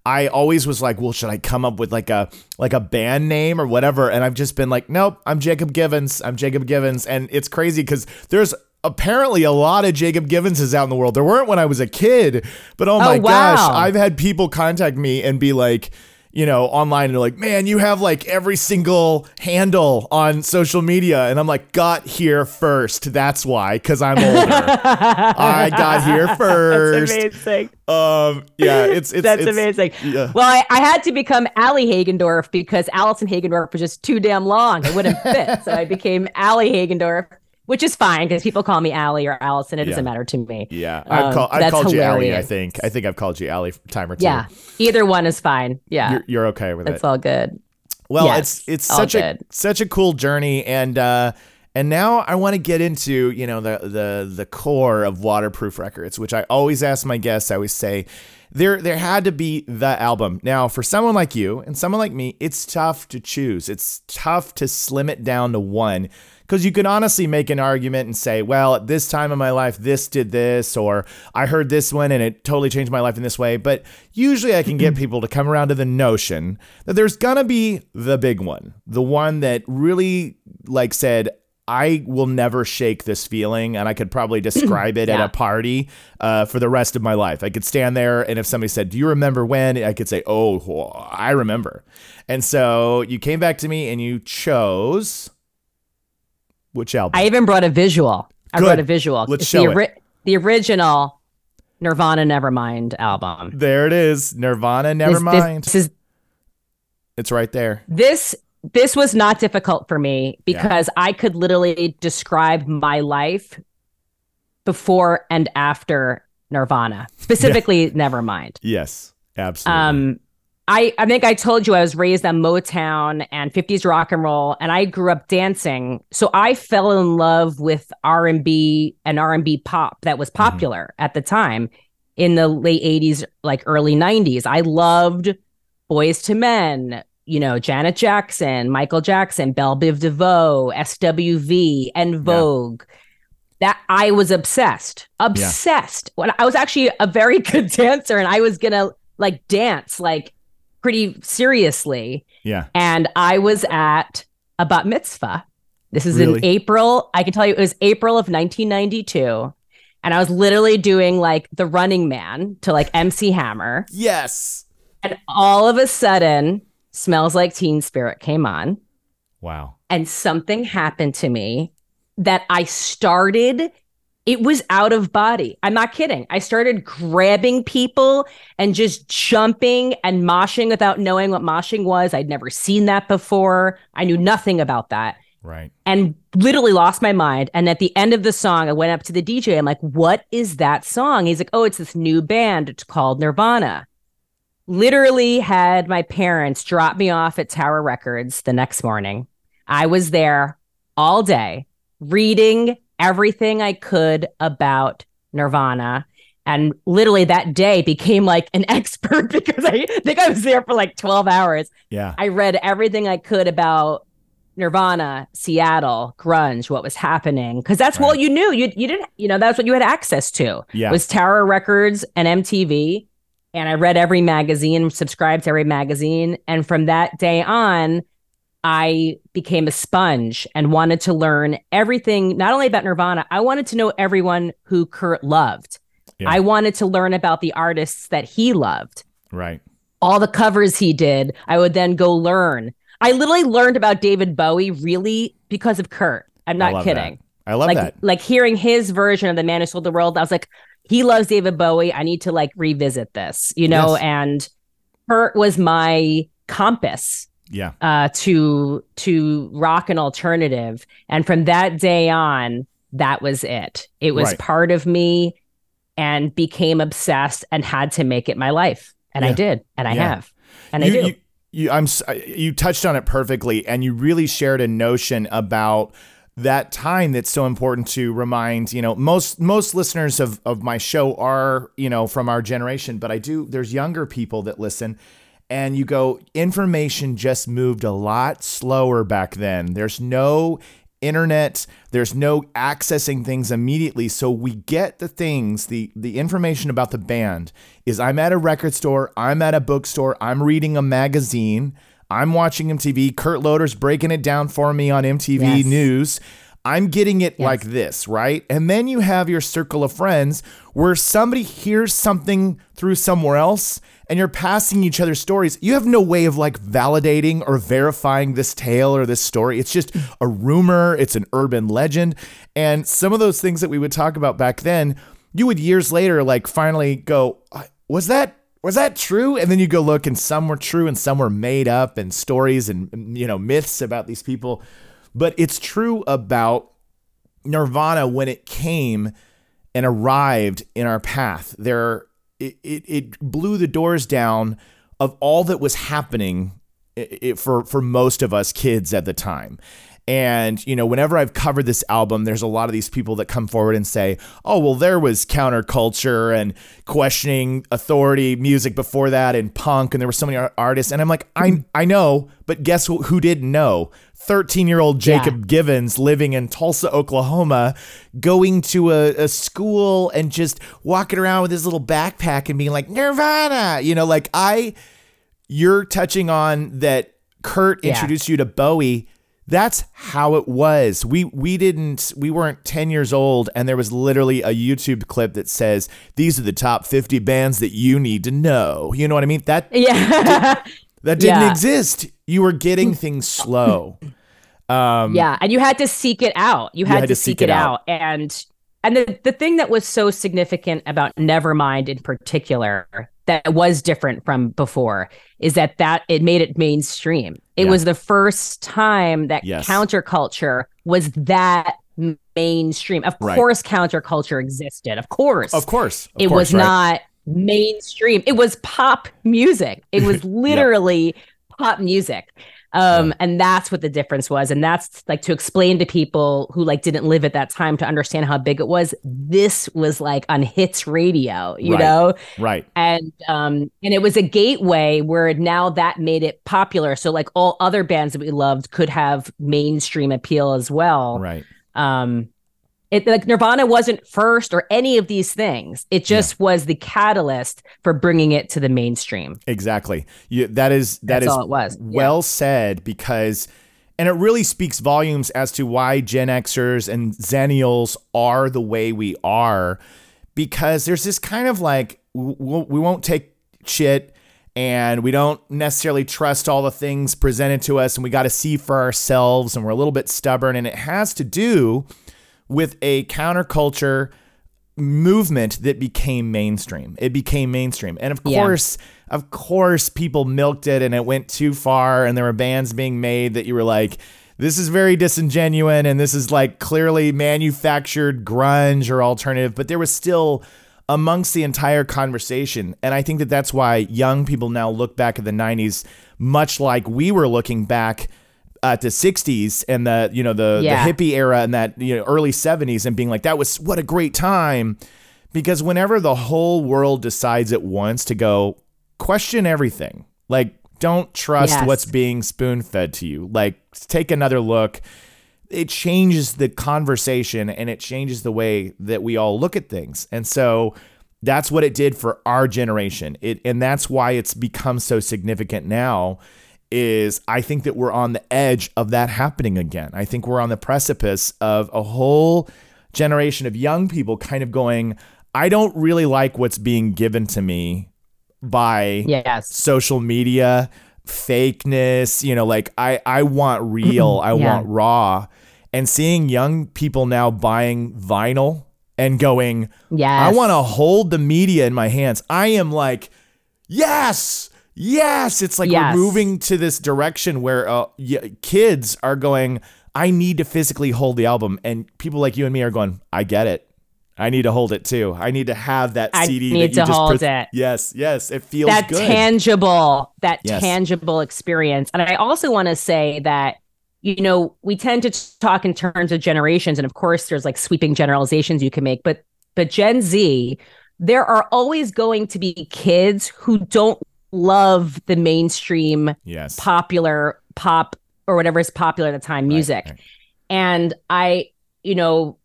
I always was like, well, should I come up with like a like a band name or whatever? And I've just been like, nope, I'm Jacob Givens. I'm Jacob Givens. And it's crazy because there's apparently a lot of Jacob Givenses out in the world. There weren't when I was a kid, but oh, oh my gosh, wow. I've had people contact me and be like, you know, online and they're like, man, you have like every single handle on social media. And I'm like, got here first. That's why, because I'm older. I got here (laughs) first. amazing Um, yeah, it's it's that's it's- amazing yeah. well I, I had to become Allie Hagendorf because Allison Hagendorf was just too damn long it wouldn't fit so I became Allie Hagendorf which is fine because people call me Allie or Allison it doesn't matter to me Yeah, I've, Um, call, I've called you Allie. I think. I think I've called you Allie time or two. yeah either one is fine yeah you're, you're okay with it's it. It's all good Well, Yes, it's it's such a such a cool journey, and uh, and now I want to get into you know the the the core of Waterproof Records, which I always ask my guests. I always say there there had to be the album. Now, for someone like you and someone like me, it's tough to choose. It's tough to slim it down to one. Because you can honestly make an argument and say, well, at this time in my life, this did this, or I heard this one and it totally changed my life in this way. But usually I can get (clears throat) people to come around to the notion that there's gonna be the big one, the one that really like said, I will never shake this feeling, and I could probably (clears throat) describe it at a party uh, for the rest of my life. I could stand there, and if somebody said, "Do you remember when?" I could say, "Oh, I remember." And so you came back to me, and you chose which album? I even brought a visual. I brought a visual. Let's It's show the, it. the original Nirvana Nevermind album. there it is, Nirvana. This- this- Nevermind. This, is it's right there. this this was not difficult for me because I could literally describe my life before and after Nirvana, specifically Nevermind. Yes, absolutely. Um, I I think I told you I was raised on Motown and 50s rock and roll, and I grew up dancing. So I fell in love with R and B and R and B pop that was mm-hmm. popular at the time in the late 80s, like early 90s. I loved Boyz II Men, you know, Janet Jackson, Michael Jackson, Bell Biv DeVoe, SWV, En Vogue. That I was obsessed, obsessed. When I was actually a very (laughs) good dancer, and I was gonna like dance like pretty seriously. yeah. And I was at a bat mitzvah. This is Really? in April. I can tell you it was April of 1992. And I was literally doing like the running man to like MC Hammer. Yes. And all of a sudden, Smells Like Teen Spirit came on. Wow. And something happened to me that I started. It was out of body. I'm not kidding. I started grabbing people and just jumping and moshing without knowing what moshing was. I'd never seen that before. I knew nothing about that Right. and literally lost my mind. And at the end of the song, I went up to the DJ. I'm like, what is that song? He's like, oh, it's this new band. It's called Nirvana. Literally had my parents drop me off at Tower Records the next morning. I was there all day reading everything I could about Nirvana. And literally that day became like an (laughs) expert because I think I was there for like 12 hours. Yeah. I read everything I could about Nirvana, Seattle, grunge, what was happening, because that's Right. you knew. You you didn't, you know, that's what you had access to. Yeah. was Tower Records and MTV, and I read every magazine, subscribed to every magazine, and from that day on, I became a sponge and wanted to learn everything, not only about Nirvana. I wanted to know everyone who Kurt loved. Yeah. I wanted to learn about the artists that he loved Right. all the covers he did, I would then go learn. I literally learned about David Bowie really because of Kurt. I'm not love kidding. that. I love Like that. like hearing his version of the man who sold the world, I was like, he loves David Bowie. I need to like revisit this, you know, Yes. and Kurt was my compass Yeah. uh to to rock and alternative. And from that day on, that was it. It was Right. part of me and became obsessed and had to make it my life. And I did. And I Yeah. have. And I you, do. You, you, I'm, you touched on it perfectly, and you really shared a notion about that time that's so important to remind. You know, most most listeners of of my show are you know from our generation, but I do. There's younger people that listen. And you go, information just moved a lot slower back then. There's no internet there's no accessing things immediately so we get the things the the information about the band is i'm at a record store i'm at a bookstore i'm reading a magazine i'm watching mtv kurt loder's breaking it down for me on mtv Yes. news i'm getting it like this right and then you have your circle of friends where somebody hears something through somewhere else and you're passing each other stories, you have no way of like validating or verifying this tale or this story. It's just a rumor, it's an urban legend. And some of those things that we would talk about back then, you would years later like finally go, was that was that true? And then you go look and some were true and some were made up and stories and you know myths about these people. But it's true about Nirvana when it came and arrived in our path. There, it, it, it blew the doors down of all that was happening i- i- for for most of us kids at the time. And you know, whenever I've covered this album, there's a lot of these people that come forward and say, "Oh, well, there was counterculture and questioning authority music before that, and punk, and there were so many artists." And I'm like, I mm-hmm. I know, but guess who, who didn't know? 13 year old Jacob Givens living in Tulsa, Oklahoma, going to a, a school and just walking around with his little backpack and being like, Nirvana. You know, like I, you're touching on that Kurt Yeah. introduced you to Bowie. That's how it was. We we didn't we weren't 10 years old and there was literally a YouTube clip that says these are the top 50 bands that you need to know. You know what I mean? That (laughs) Yeah. that didn't Yeah. exist. You were getting things slow. Um (laughs) yeah. And you had to seek it out. You had, to, seek, it out. And and the, the thing that was so significant about Nevermind in particular that was different from before is that that it made it mainstream. It Yeah. was the first time that Yes. counterculture was that mainstream. Of Right. course counterculture existed. Of course. Of course. of it course, was right? not mainstream. It was pop music. It was (laughs) literally pop music. Um, and that's what the difference was. And that's like to explain to people who like didn't live at that time to understand how big it was. This was like on hits radio, you Right. know? Right. and um and it was a gateway where now that made it popular so like all other bands that we loved could have mainstream appeal as well Right. um it like nirvana wasn't first or any of these things it just was the catalyst for bringing it to the mainstream Exactly. You, that is that That's is all it was. Yeah. well said because and it really speaks volumes as to why Gen Xers and Zennials are the way we are because there's this kind of like we won't take shit and we don't necessarily trust all the things presented to us and we got to see for ourselves and we're a little bit stubborn and it has to do with a counterculture movement that became mainstream. It became mainstream. And of Yeah. course, of course people milked it and it went too far and there were bands being made that you were like this is very disingenuous and this is like clearly manufactured grunge or alternative, but there was still amongst the entire conversation. And I think that that's why young people now look back at the 90s much like we were looking back at the 60s and the you know the, Yeah. the hippie era and that you know early 70s and being like that was what a great time. Because whenever the whole world decides at once to go question everything. Like don't trust Yes. what's being spoon fed to you. Like take another look. It changes the conversation and it changes the way that we all look at things. And so that's what it did for our generation. It and that's why it's become so significant now is I think that we're on the edge of that happening again. I think we're on the precipice of a whole generation of young people kind of going, I don't really like what's being given to me by yes social media, fakeness, you know, like I I want (clears throat) real, I Yeah. want raw. And seeing young people now buying vinyl and going, yes I want to hold the media in my hands. I am like, yes, yes. It's like Yes. we're moving to this direction where uh, y- kids are going, I need to physically hold the album. And people like you and me are going, I get it. I need to hold it too. I need to have that I CD. need that you to just hold it. Yes, yes. It feels that good. tangible that Yes. tangible experience and i also want to say that you know we tend to talk in terms of generations and of course there's like sweeping generalizations you can make but but gen z there are always going to be kids who don't love the mainstream yes. popular pop or whatever is popular at the time music right. and i you know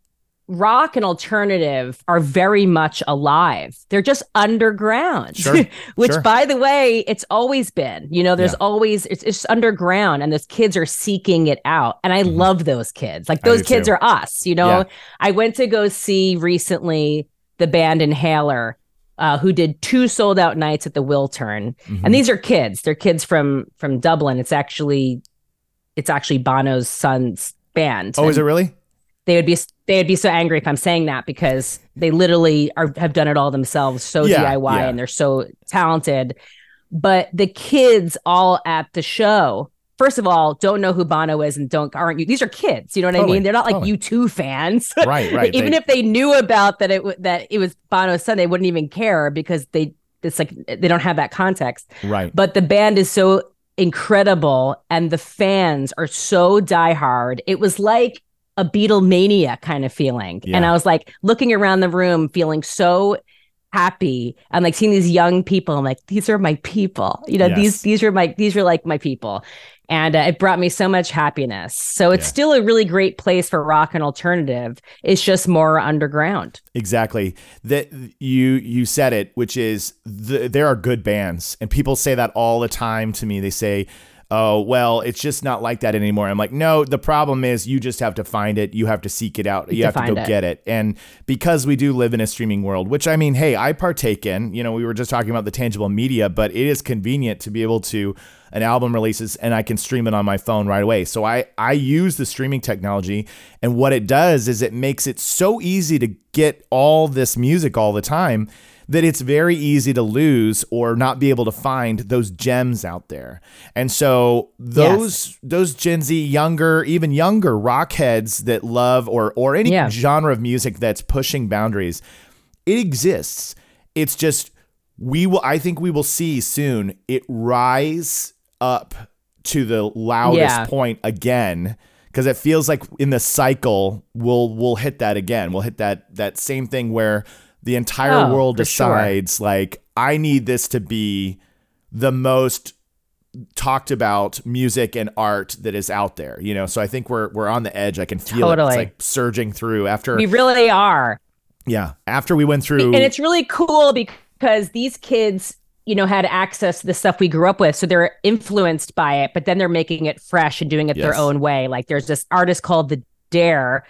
rock and alternative are very much alive they're just underground Sure, (laughs) which sure. by the way it's always been you know there's Yeah. always it's, it's underground and those kids are seeking it out and i love those kids like Mm-hmm. Those kids too. are us you know Yeah. i went to go see recently the band inhaler uh, who did two sold out nights at the Wiltern, Mm-hmm. and these are kids. They're kids from from Dublin. It's actually, it's actually Bono's son's band. Oh, is it really? They would be they would be so angry if I'm saying that because they literally are have done it all themselves, so Yeah, DIY, yeah. and they're so talented. But the kids all at the show, first of all, don't know who Bono is and don't aren't you? These are kids. You know what I mean? They're not like totally. U2 fans, (laughs) Right, right. Even They- if they knew about that it that it was Bono's son, they wouldn't even care because they it's like they don't have that context. Right. But the band is so incredible and the fans are so diehard. It was like a Beatlemania kind of feeling. And I was like looking around the room feeling so happy and like seeing these young people. I'm like, these are my people. You know, Yes. these these are my these are like my people. And uh, it brought me so much happiness. So it's Yeah. still a really great place for rock and alternative. It's just more underground. Exactly. That you you said it, which is the, there are good bands, and people say that all the time to me. They say, oh, well, it's just not like that anymore. I'm like, no, the problem is you just have to find it. You have to seek it out. You, have to go it. get it. And because we do live in a streaming world, which I mean, hey, I partake in, you know, we were just talking about the tangible media, but it is convenient to be able to an album releases and I can stream it on my phone right away. So I I use the streaming technology and what it does is it makes it so easy to get all this music all the time that it's very easy to lose or not be able to find those gems out there. And so those those Gen Z younger, even younger rock heads that love or or any Yeah. genre of music that's pushing boundaries, it exists. It's just we will I think we will see soon it rise up to the loudest Yeah. point again because it feels like in the cycle we'll we'll hit that again. We'll hit that that same thing where the entire Oh, world for sure. decides like I need this to be the most talked about music and art that is out there. You know, so I think we're we're on the edge. I can feel it. Totally. It's like surging through after We really are. yeah, after we went through And it's really cool because these kids, you know, had access to the stuff we grew up with. So they're influenced by it, but then they're making it fresh and doing it their own way. Like there's this artist called The Dare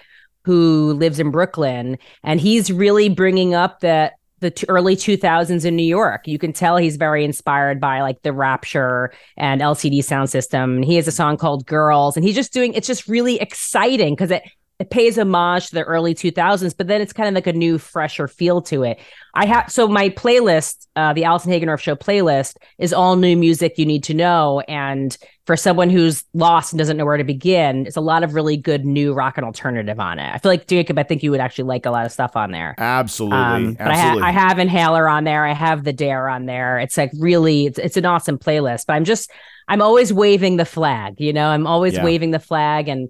who lives in Brooklyn, and he's really bringing up the the early 2000s in New York. You can tell he's very inspired by like the Rapture and LCD Soundsystem. He has a song called Girls, and he's just doing it's just really exciting because it it pays homage to the early 2000s, but then it's kind of like a new, fresher feel to it. I have so my playlist, uh, the Allison Hagendorf Show playlist, is all new music you need to know. And for someone who's lost and doesn't know where to begin, it's a lot of really good new rock and alternative on it. I feel like Jacob, I think you would actually like a lot of stuff on there. absolutely, Um, but I, ha- I have Inhaler on there. I have the Dare on there. It's like really, it's, it's an awesome playlist. But I'm just, I'm always waving the flag. You know, I'm always Yeah. waving the flag, and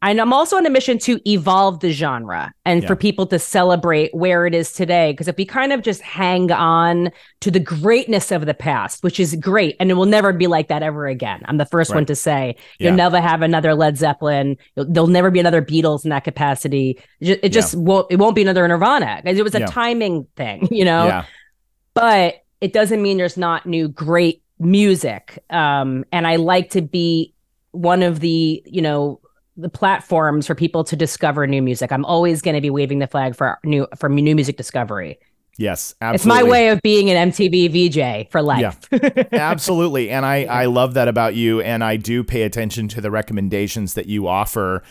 and I'm also on a mission to evolve the genre and Yeah. for people to celebrate where it is today. Because if we kind of just hang on to the greatness of the past, which is great, and it will never be like that ever again. I'm the first Right. one to say Yeah. you'll never have another Led Zeppelin. There'll never be another Beatles in that capacity. It ju- it just won't. It won't be another Nirvana. It was a Yeah. timing thing, (laughs) you know yeah, but it doesn't mean there's not new great music um and i like to be one of the you know the platforms for people to discover new music i'm always going to be waving the flag for new for new music discovery yes, it's my way of being an mtv vj for life Yeah, (laughs) Absolutely. And I, I love that about you. And I do pay attention to the recommendations that you offer.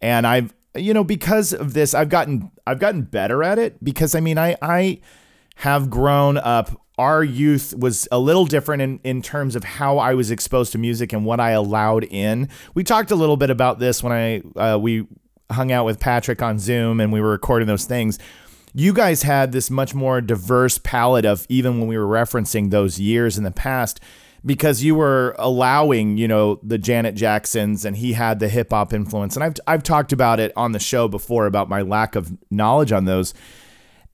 And I've, you know, because of this, I've gotten, I've gotten better at it because I mean, I, I have grown up. Our youth was a little different in, in terms of how I was exposed to music and what I allowed in. We talked a little bit about this when I, uh, we hung out with Patrick on Zoom and we were recording those things you guys had this much more diverse palette of even when we were referencing those years in the past because you were allowing, you know, the Janet Jacksons and he had the hip hop influence. And I've I've talked about it on the show before about my lack of knowledge on those.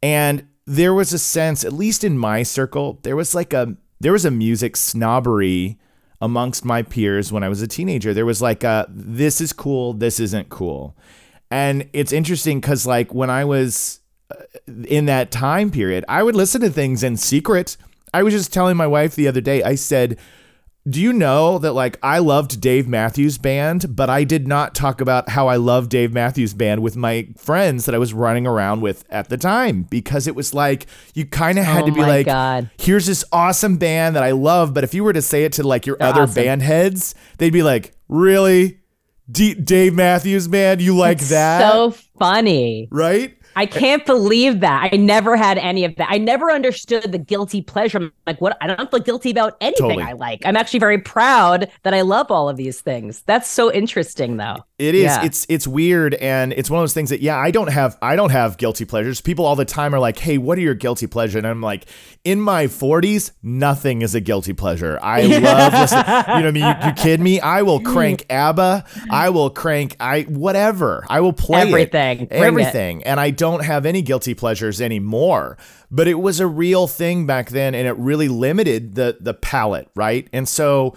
And there was a sense, at least in my circle, there was like a there was a music snobbery amongst my peers when I was a teenager. There was like a this is cool, this isn't cool. And it's interesting cuz like when I was uh, in that time period, I would listen to things in secret. I was just telling my wife the other day, I said, Do you know that like I loved Dave Matthews Band, but I did not talk about how I loved Dave Matthews Band with my friends that I was running around with at the time because it was like you kind of had Oh to be like, God. here's this awesome band that I love, but if you were to say it to like your They're other awesome. band heads, they'd be like, Really? D- Dave Matthews Band, you like that? so funny right? I can't believe that. I never had any of that. I never understood the guilty pleasure. I'm like, what? I don't feel guilty about anything Totally. I like. I'm actually very proud that I love all of these things. That's so interesting, though. It is. Yeah. It's it's weird, and it's one of those things that yeah, I don't have. I don't have guilty pleasures. People all the time are like, "Hey, what are your guilty pleasure?" And I'm like, in my 40s, nothing is a guilty pleasure. I (laughs) love listening. You know, what I mean, you, you kid me? I will crank ABBA. I will crank I whatever. I will play it. Everything. It. everything, and I don't have any guilty pleasures anymore. But it was a real thing back then, and it really limited the the palette, right? And so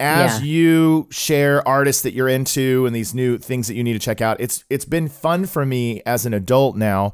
as Yeah. you share artists that you're into and these new things that you need to check out, it's it's been fun for me as an adult now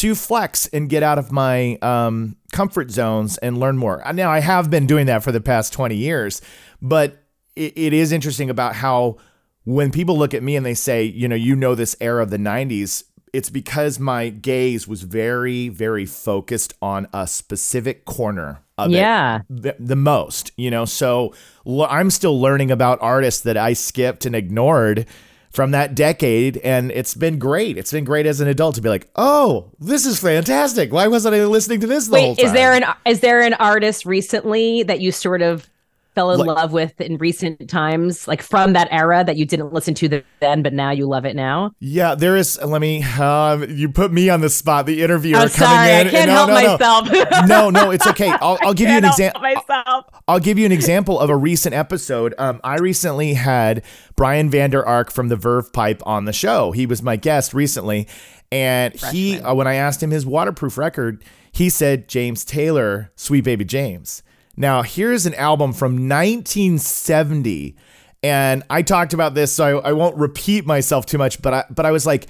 to flex and get out of my um, comfort zones and learn more. Now I have been doing that for the past 20 years, but it, it is interesting about how when people look at me and they say, you know, you know this era of the 90s, it's because my gaze was very, very focused on a specific corner of Yeah. it the, the most, you know. So l- I'm still learning about artists that I skipped and ignored from that decade, and it's been great. It's been great as an adult to be like, oh, this is fantastic. Why wasn't I listening to this the whole Wait, time? is there an is there an artist recently that you sort of fell in Like- love with in recent times, like from that era that you didn't listen to then, but now you love it now? Yeah, there is. Let me. Um, you put me on the spot. The interviewer I'm coming sorry, in. I can't no, help no, no. myself. (laughs) No, no, it's okay. I'll, I'll (laughs) give you an example. myself. I'll give you an example of a recent episode. Um, I recently had Brian Vander Ark from the Verve Pipe on the show. He was my guest recently, and he, uh, when I asked him his waterproof record, he said James Taylor, "Sweet Baby James." Now, here's an album from 1970, and I talked about this, so I, I won't repeat myself too much. But I, but I was like,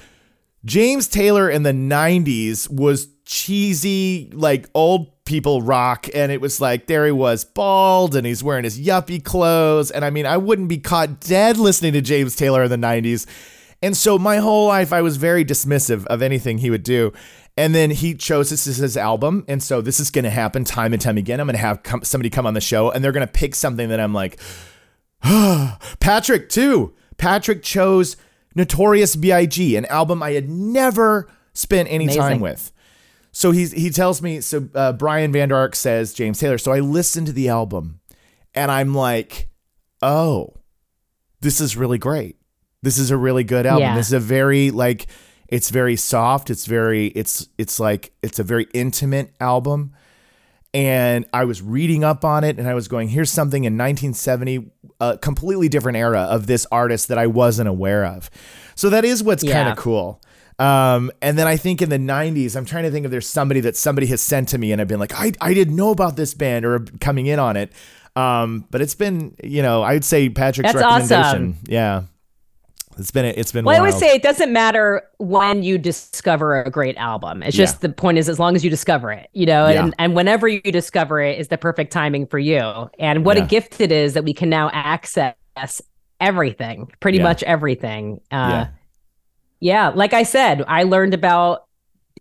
James Taylor in the 90s was cheesy, like old people rock. And it was like, there he was, bald, and he's wearing his yuppie clothes. And I mean, I wouldn't be caught dead listening to James Taylor in the 90s. And so my whole life, I was very dismissive of anything he would do. And then he chose this as his album. And so this is going to happen time and time again. I'm going to have come, somebody come on the show and they're going to pick something that I'm like, (sighs) Patrick too. Patrick chose Notorious B.I.G., an album I had never spent any Amazing. time with. So he's he tells me. So uh, Brian Vander Ark says James Taylor. So I listen to the album, and I'm like, oh, this is really great. This is a really good album. Yeah. This is a very like, it's very soft. It's very it's it's like it's a very intimate album and I was reading up on it and I was going, here's something in 1970, a completely different era of this artist that I wasn't aware of. So that is what's kind of cool. Um, and then I think in the 90s, I'm trying to think if there's somebody that somebody has sent to me and I've been like, I, I didn't know about this band or coming in on it. Um, but it's been, you know, I'd say Patrick's That's recommendation. awesome. Yeah. It's been, it's been, Well, I always say it doesn't matter when you discover a great album. It's just the point is as long as you discover it, you know, Yeah. and, and whenever you discover it is the perfect timing for you. And what Yeah. a gift it is that we can now access everything, pretty Yeah. much everything. Uh, Yeah. yeah. like I said, I learned about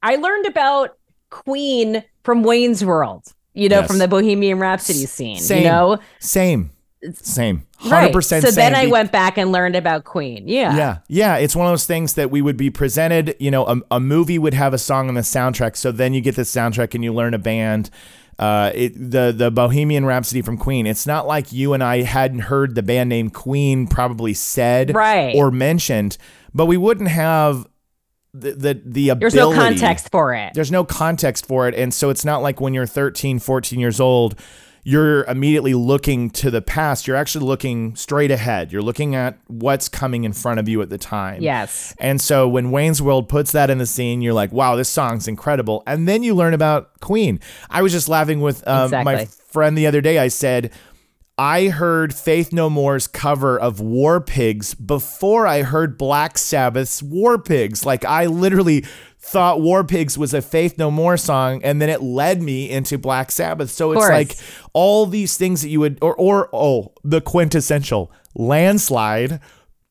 I learned about Queen from Wayne's World, you know, Yes. from the Bohemian Rhapsody scene. Same. You know? same, same, 100% Right. So then. I went back and learned about Queen. Yeah. Yeah, yeah, it's one of those things that we would be presented. You know, a, a movie would have a song on the soundtrack, so then you get the soundtrack and you learn a band. Uh, it the the Bohemian Rhapsody from Queen. It's not like you and I hadn't heard the band name Queen probably said Right. or mentioned, but we wouldn't have the the, the ability. There's no context for it. There's no context for it, and so it's not like when you're 13, 14 years old. You're immediately looking to the past. You're actually looking straight ahead. You're looking at what's coming in front of you at the time. Yes. And so when Wayne's World puts that in the scene, you're like, wow, this song's incredible. And then you learn about Queen. I was just laughing with um, my friend the other day. I said, I heard Faith No More's cover of War Pigs before I heard Black Sabbath's War Pigs. Like, I literally thought War Pigs was a Faith No More song, and then it led me into Black Sabbath. So it's like all these things that you would, or, or oh, the quintessential landslide,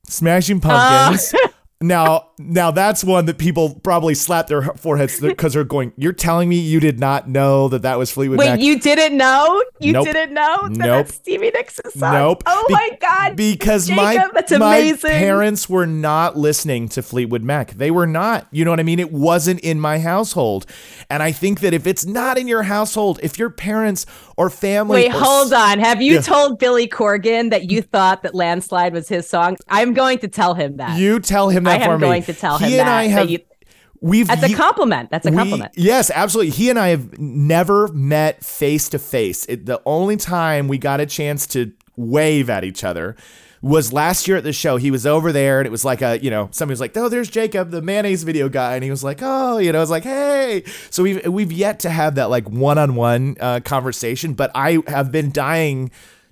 Smashing oh. Pumpkins. (laughs) Now, now that's one that people probably slap their foreheads because they're going. You're telling me you did not know that that was Fleetwood Mac? Wait, Mac? you didn't know? You Nope. didn't know that Nope. that's Stevie Nicks' song? Nope. Oh Be- my God. Because my Jacob, that's my amazing. parents were not listening to Fleetwood Mac. They were not. You know what I mean? It wasn't in my household. And I think that if it's not in your household, if your parents or family Wait, or hold on. Have you Yeah. told Billy Corgan that you thought that Landslide was his song? I'm going to tell him that. You tell him that for me. To tell him he that. and I that have you- we've that's a compliment. That's a we- compliment. yes, absolutely. He and I have never met face to face. The only time we got a chance to wave at each other was last year at the show. He was over there and it was like a, you know, somebody was like, "Oh, there's Jacob, the mayonnaise video guy." And he was like, "Oh, you know, I was like, "Hey." So we've we've yet to have that like one-on-one uh, conversation, but I have been dying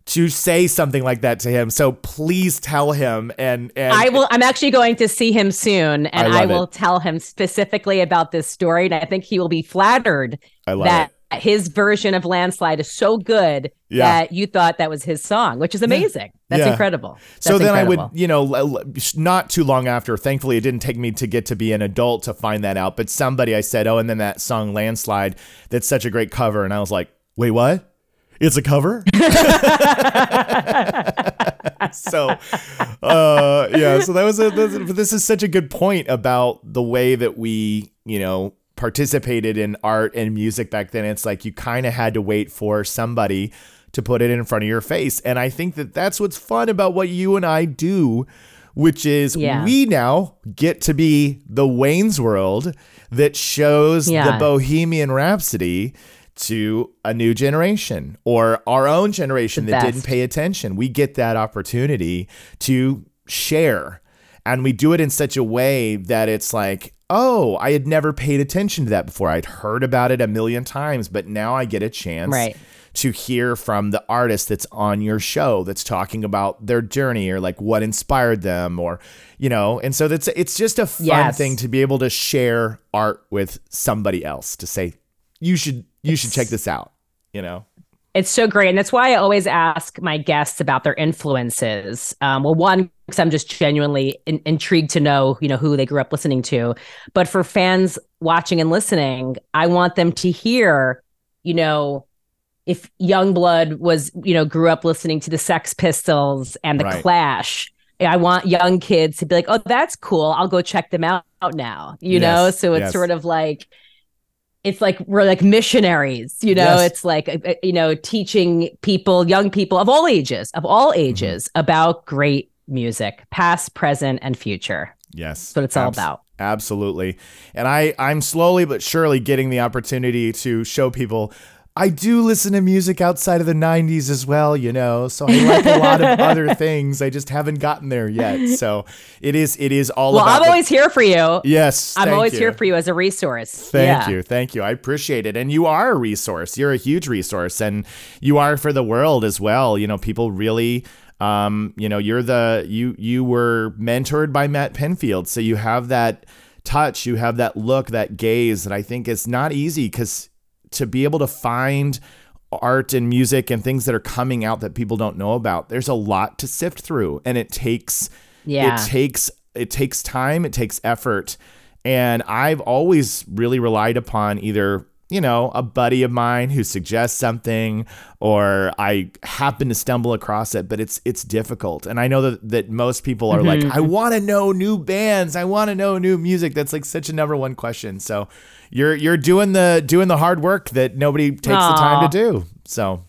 to say something like that to him. So please tell him and and I will. I'm actually going to see him soon, and I I, will it. tell him specifically about this story. And I think he will be flattered that his version of Landslide is so good Yeah. that you thought that was his song, which is amazing. That's Yeah. incredible. so That's then I would, you know, not too long after, thankfully it didn't take me to get to be an adult to find that out, but somebody I said, oh, and then that song Landslide, that's such a great cover. And I was like, wait, what? It's a cover? (laughs) (laughs) so, uh, yeah, so that was a, this, this is such a good point about the way that we, you know, participated in art and music back then. It's like you kind of had to wait for somebody to put it in front of your face. And I think that that's what's fun about what you and I do, which is Yeah. we now get to be the Wayne's World that shows the Bohemian Rhapsody to a new generation or our own generation that didn't pay attention. We get that opportunity to share. And we do it in such a way that it's like, oh, I had never paid attention to that before. I'd heard about it a million times, but now I get a chance Right. to hear from the artist that's on your show that's talking about their journey or like what inspired them or you know and so that's it's just a fun Yes. thing to be able to share art with somebody else to say you should you should check this out you know It's so great. And that's why I always ask my guests about their influences. Um, well, one, because I'm just genuinely in- intrigued to know, you know, who they grew up listening to. But for fans watching and listening, I want them to hear, you know, if Yungblud was, you know, grew up listening to the Sex Pistols and the Right. Clash. I want young kids to be like, oh, that's cool. I'll go check them out, now. You know? So it's yes. sort of like it's like we're like missionaries, you know, Yes. it's like uh, uh, you know, teaching people, young people of all ages, of all Mm-hmm. ages about great music, past, present, and future. yes That's what it's all about. absolutely and i i'm slowly but surely getting the opportunity to show people I do listen to music outside of the 90s as well, you know. So I like a lot of (laughs) other things. I just haven't gotten there yet. So it is it is all Well, about I'm the- always here for you. Yes. I'm always you. here for you as a resource. Thank Yeah. you. Thank you. I appreciate it. And you are a resource. You're a huge resource and you are for the world as well. You know, people really um, you know, you're the you you were mentored by Matt Pinfield. So you have that touch, you have that look, that gaze that I think is not easy cuz to be able to find art and music and things that are coming out that people don't know about, there's a lot to sift through and it takes Yeah. it takes it takes time it takes effort and i've always really relied upon either you know a buddy of mine who suggests something or i happen to stumble across it but it's it's difficult. And i know that, that most people are like mm-hmm. i want to know new bands. I want to know new music. That's like such a number one question. So you're you're doing the doing the hard work that nobody takes the time to do. So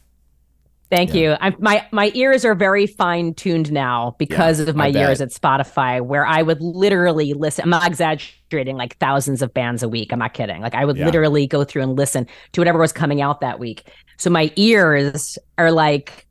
Thank you. I'm, my my ears are very fine tuned now because Yeah, of my years at Spotify, where I would literally listen. I'm not exaggerating, like thousands of bands a week. I'm not kidding. Like I would Yeah. literally go through and listen to whatever was coming out that week. So my ears are like.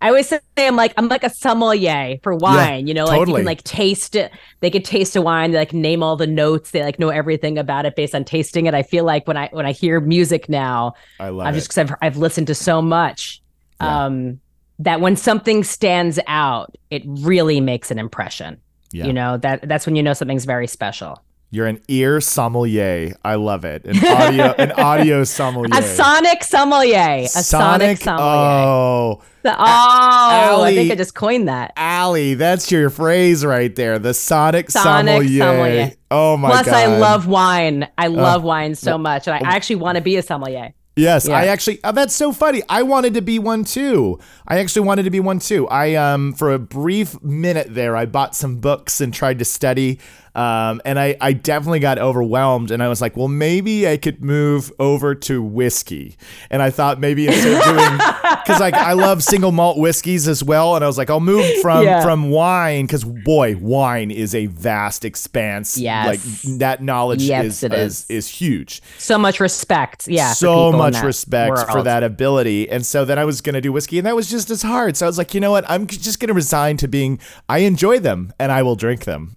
I always say I'm like I'm like a sommelier for wine, you know, like you can like taste it. They could taste a wine, they like name all the notes, they like know everything about it based on tasting it. I feel like when I when I hear music now, i love I'm just because I've, I've listened to so much Yeah. um, that when something stands out, it really makes an impression. Yeah. You know that that's when you know something's very special. You're an ear sommelier. I love it. An audio, an audio (laughs) sommelier. A sonic sommelier. A sonic, sommelier. Oh, The, oh, I think I just coined that. Allie, that's your phrase right there. The sonic, Sonic sommelier. sommelier. Oh my Plus, god. I love wine. I love wine so much, and I actually want to be a sommelier. Yes, Yeah. I actually. Oh, that's so funny. I wanted to be one too. I actually wanted to be one too. I um for a brief minute there, I bought some books and tried to study. Um, and I, I definitely got overwhelmed and I was like, well, maybe I could move over to whiskey. And I thought maybe instead of doing, (laughs) cause like I love single malt whiskeys as well. And I was like, I'll move from, Yeah. from wine. Cause boy, wine is a vast expanse. Yes. Like that knowledge Yes, is, it is, is. is huge So much respect. Yeah. so much respect for that ability. And so then I was going to do whiskey, and that was just as hard. So I was like, you know what? I'm just going to resign to being, I enjoy them and I will drink them.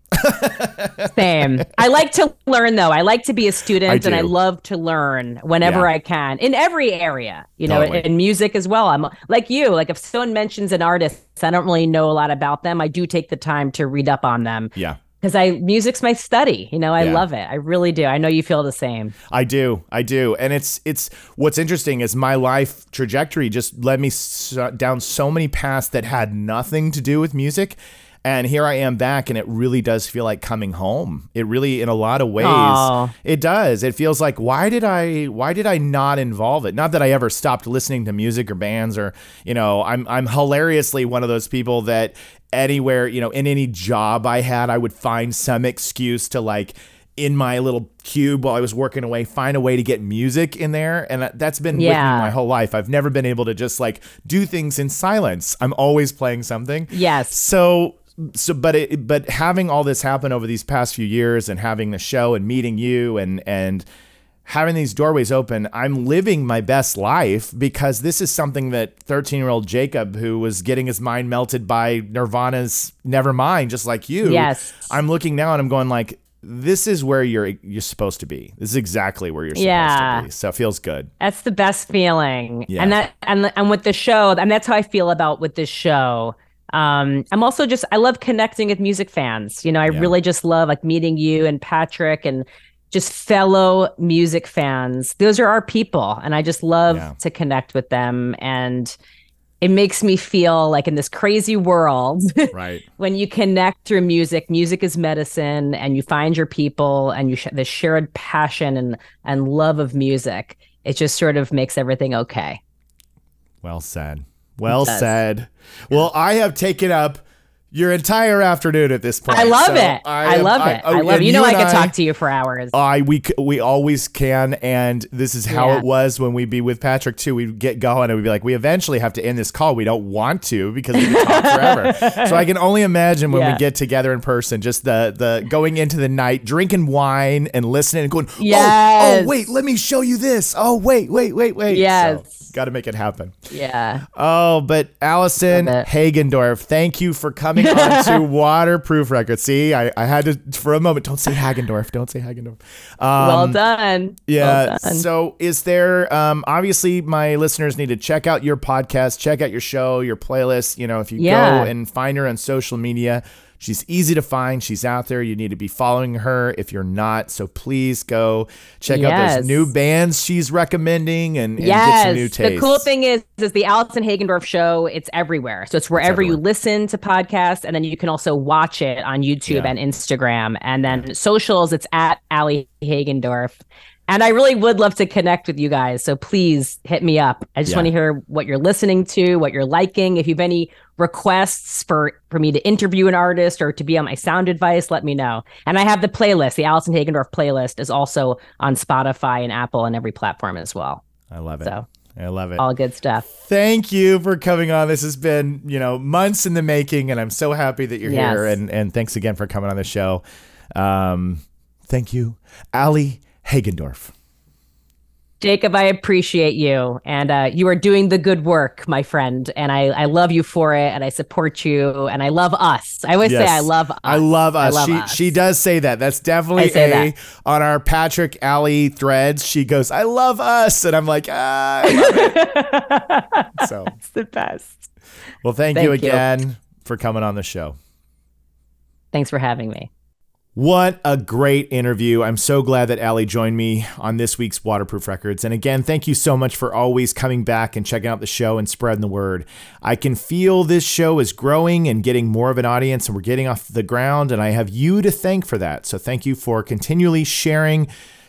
Same. I like to learn though. I like to be a student I and I love to learn whenever Yeah. I can in every area, you know, Totally. in music as well. I'm like you, like if someone mentions an artist, I don't really know a lot about them. I do take the time to read up on them. Yeah. because I music's my study. You know, I Yeah. love it. I really do. I know you feel the same. I do, I do, and it's it's what's interesting is my life trajectory just led me so, down so many paths that had nothing to do with music, and here I am back, and it really does feel like coming home. It really, in a lot of ways, Aw. it does. It feels like why did I why did I not involve it? Not that I ever stopped listening to music or bands or you know I'm I'm hilariously one of those people that anywhere you know in any job I had I would find some excuse to like in my little cube while I was working away find a way to get music in there and that- that's been with me my whole life. I've never been able to just like do things in silence. I'm always playing something. Yes. So so but it but having all this happen over these past few years and having the show and meeting you and and having these doorways open, I'm living my best life because this is something that 13 year old Jacob, who was getting his mind melted by Nirvana's Nevermind, just like you. Yes. I'm looking now and I'm going like, this is where you're you're supposed to be. This is exactly where you're supposed Yeah. to be. So it feels good. That's the best feeling. Yeah. And that and and with the show, and that's how I feel about with this show. Um, I'm also just I love connecting with music fans. You know, I Yeah. really just love like meeting you and Patrick and just fellow music fans. Those are our people, and I just love Yeah. to connect with them. And it makes me feel like in this crazy world Right. (laughs) when you connect through music music is medicine and you find your people and you sh- the shared passion and and love of music it just sort of makes everything okay Well said. Well said. Well, I have taken up your entire afternoon at this point. i love so it i, am- love it oh, i love and you know i could talk to you for hours I we we always can, and this is how Yeah. it was when we'd be with Patrick too. We'd get going, and we'd be like, we eventually have to end this call. We don't want to because we could talk forever. so I can only imagine when we get together in person, just the the going into the night, drinking wine and listening and going, oh, oh Yes. oh wait, let me show you this. Oh wait, wait, wait, wait. Yes. Got to make it happen. yeah Oh, but Allison Hagendorf, thank you for coming on to (laughs) Waterproof Records. See, I, I had to for a moment. Don't say Hagendorf. Don't say Hagendorf. Um, well done yeah. well done. So, is there? Um, obviously, my listeners need to check out your podcast, check out your show, your playlist. You know, if you Yeah. go and find her on social media, she's easy to find. She's out there. You need to be following her if you're not. So please go check out those new bands she's recommending and, and get yes some new tastes. the cool thing is is the allison hagendorf show it's everywhere so it's wherever you listen to podcasts and then you can also watch it on youtube Yeah. and instagram and then socials it's at ali hagendorf and i really would love to connect with you guys so please hit me up i just Yeah. want to hear what you're listening to what you're liking if you have any requests for for me to interview an artist or to be on my sound advice let me know and i have the playlist the allison hagendorf playlist is also on spotify and apple and every platform as well I love it. So. I love it. all good stuff Thank you for coming on. This has been, you know, months in the making, and I'm so happy that you're Yes. here. And and thanks again for coming on the show. Um, thank you, Ali Hagendorf. Jacob, I appreciate you, and uh, you are doing the good work, my friend. And I, I love you for it, and I support you, and I love us. I always say I love us. I love us. love she us. she does say that. That's definitely I a on our Patrick Alley threads. She goes, "I love us," and I'm like, ah, I (laughs) so, It's the best. well, thank, Thank you. again for coming on the show. Thanks for having me. What a great interview. I'm so glad that Ali joined me on this week's Waterproof Records. And again, thank you so much for always coming back and checking out the show and spreading the word. I can feel this show is growing and getting more of an audience, and we're getting off the ground. And I have you to thank for that. So thank you for continually sharing,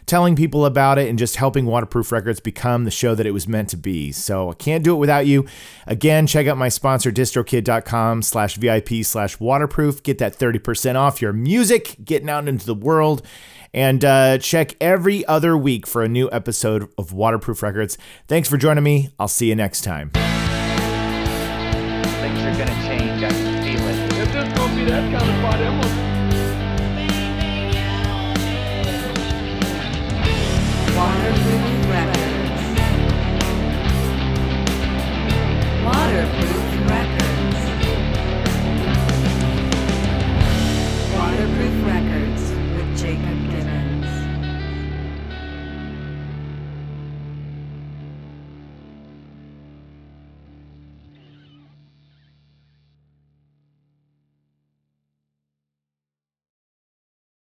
telling people about it, and just helping Waterproof Records become the show that it was meant to be. So I can't do it without you. Again, check out my sponsor, distrokid.com slash VIP slash waterproof. Get that 30% off your music, getting out into the world. And uh, check every other week for a new episode of Waterproof Records. Thanks for joining me. I'll see you next time. Things are gonna change. I can feel it. If this gonna be that kind of party, I'm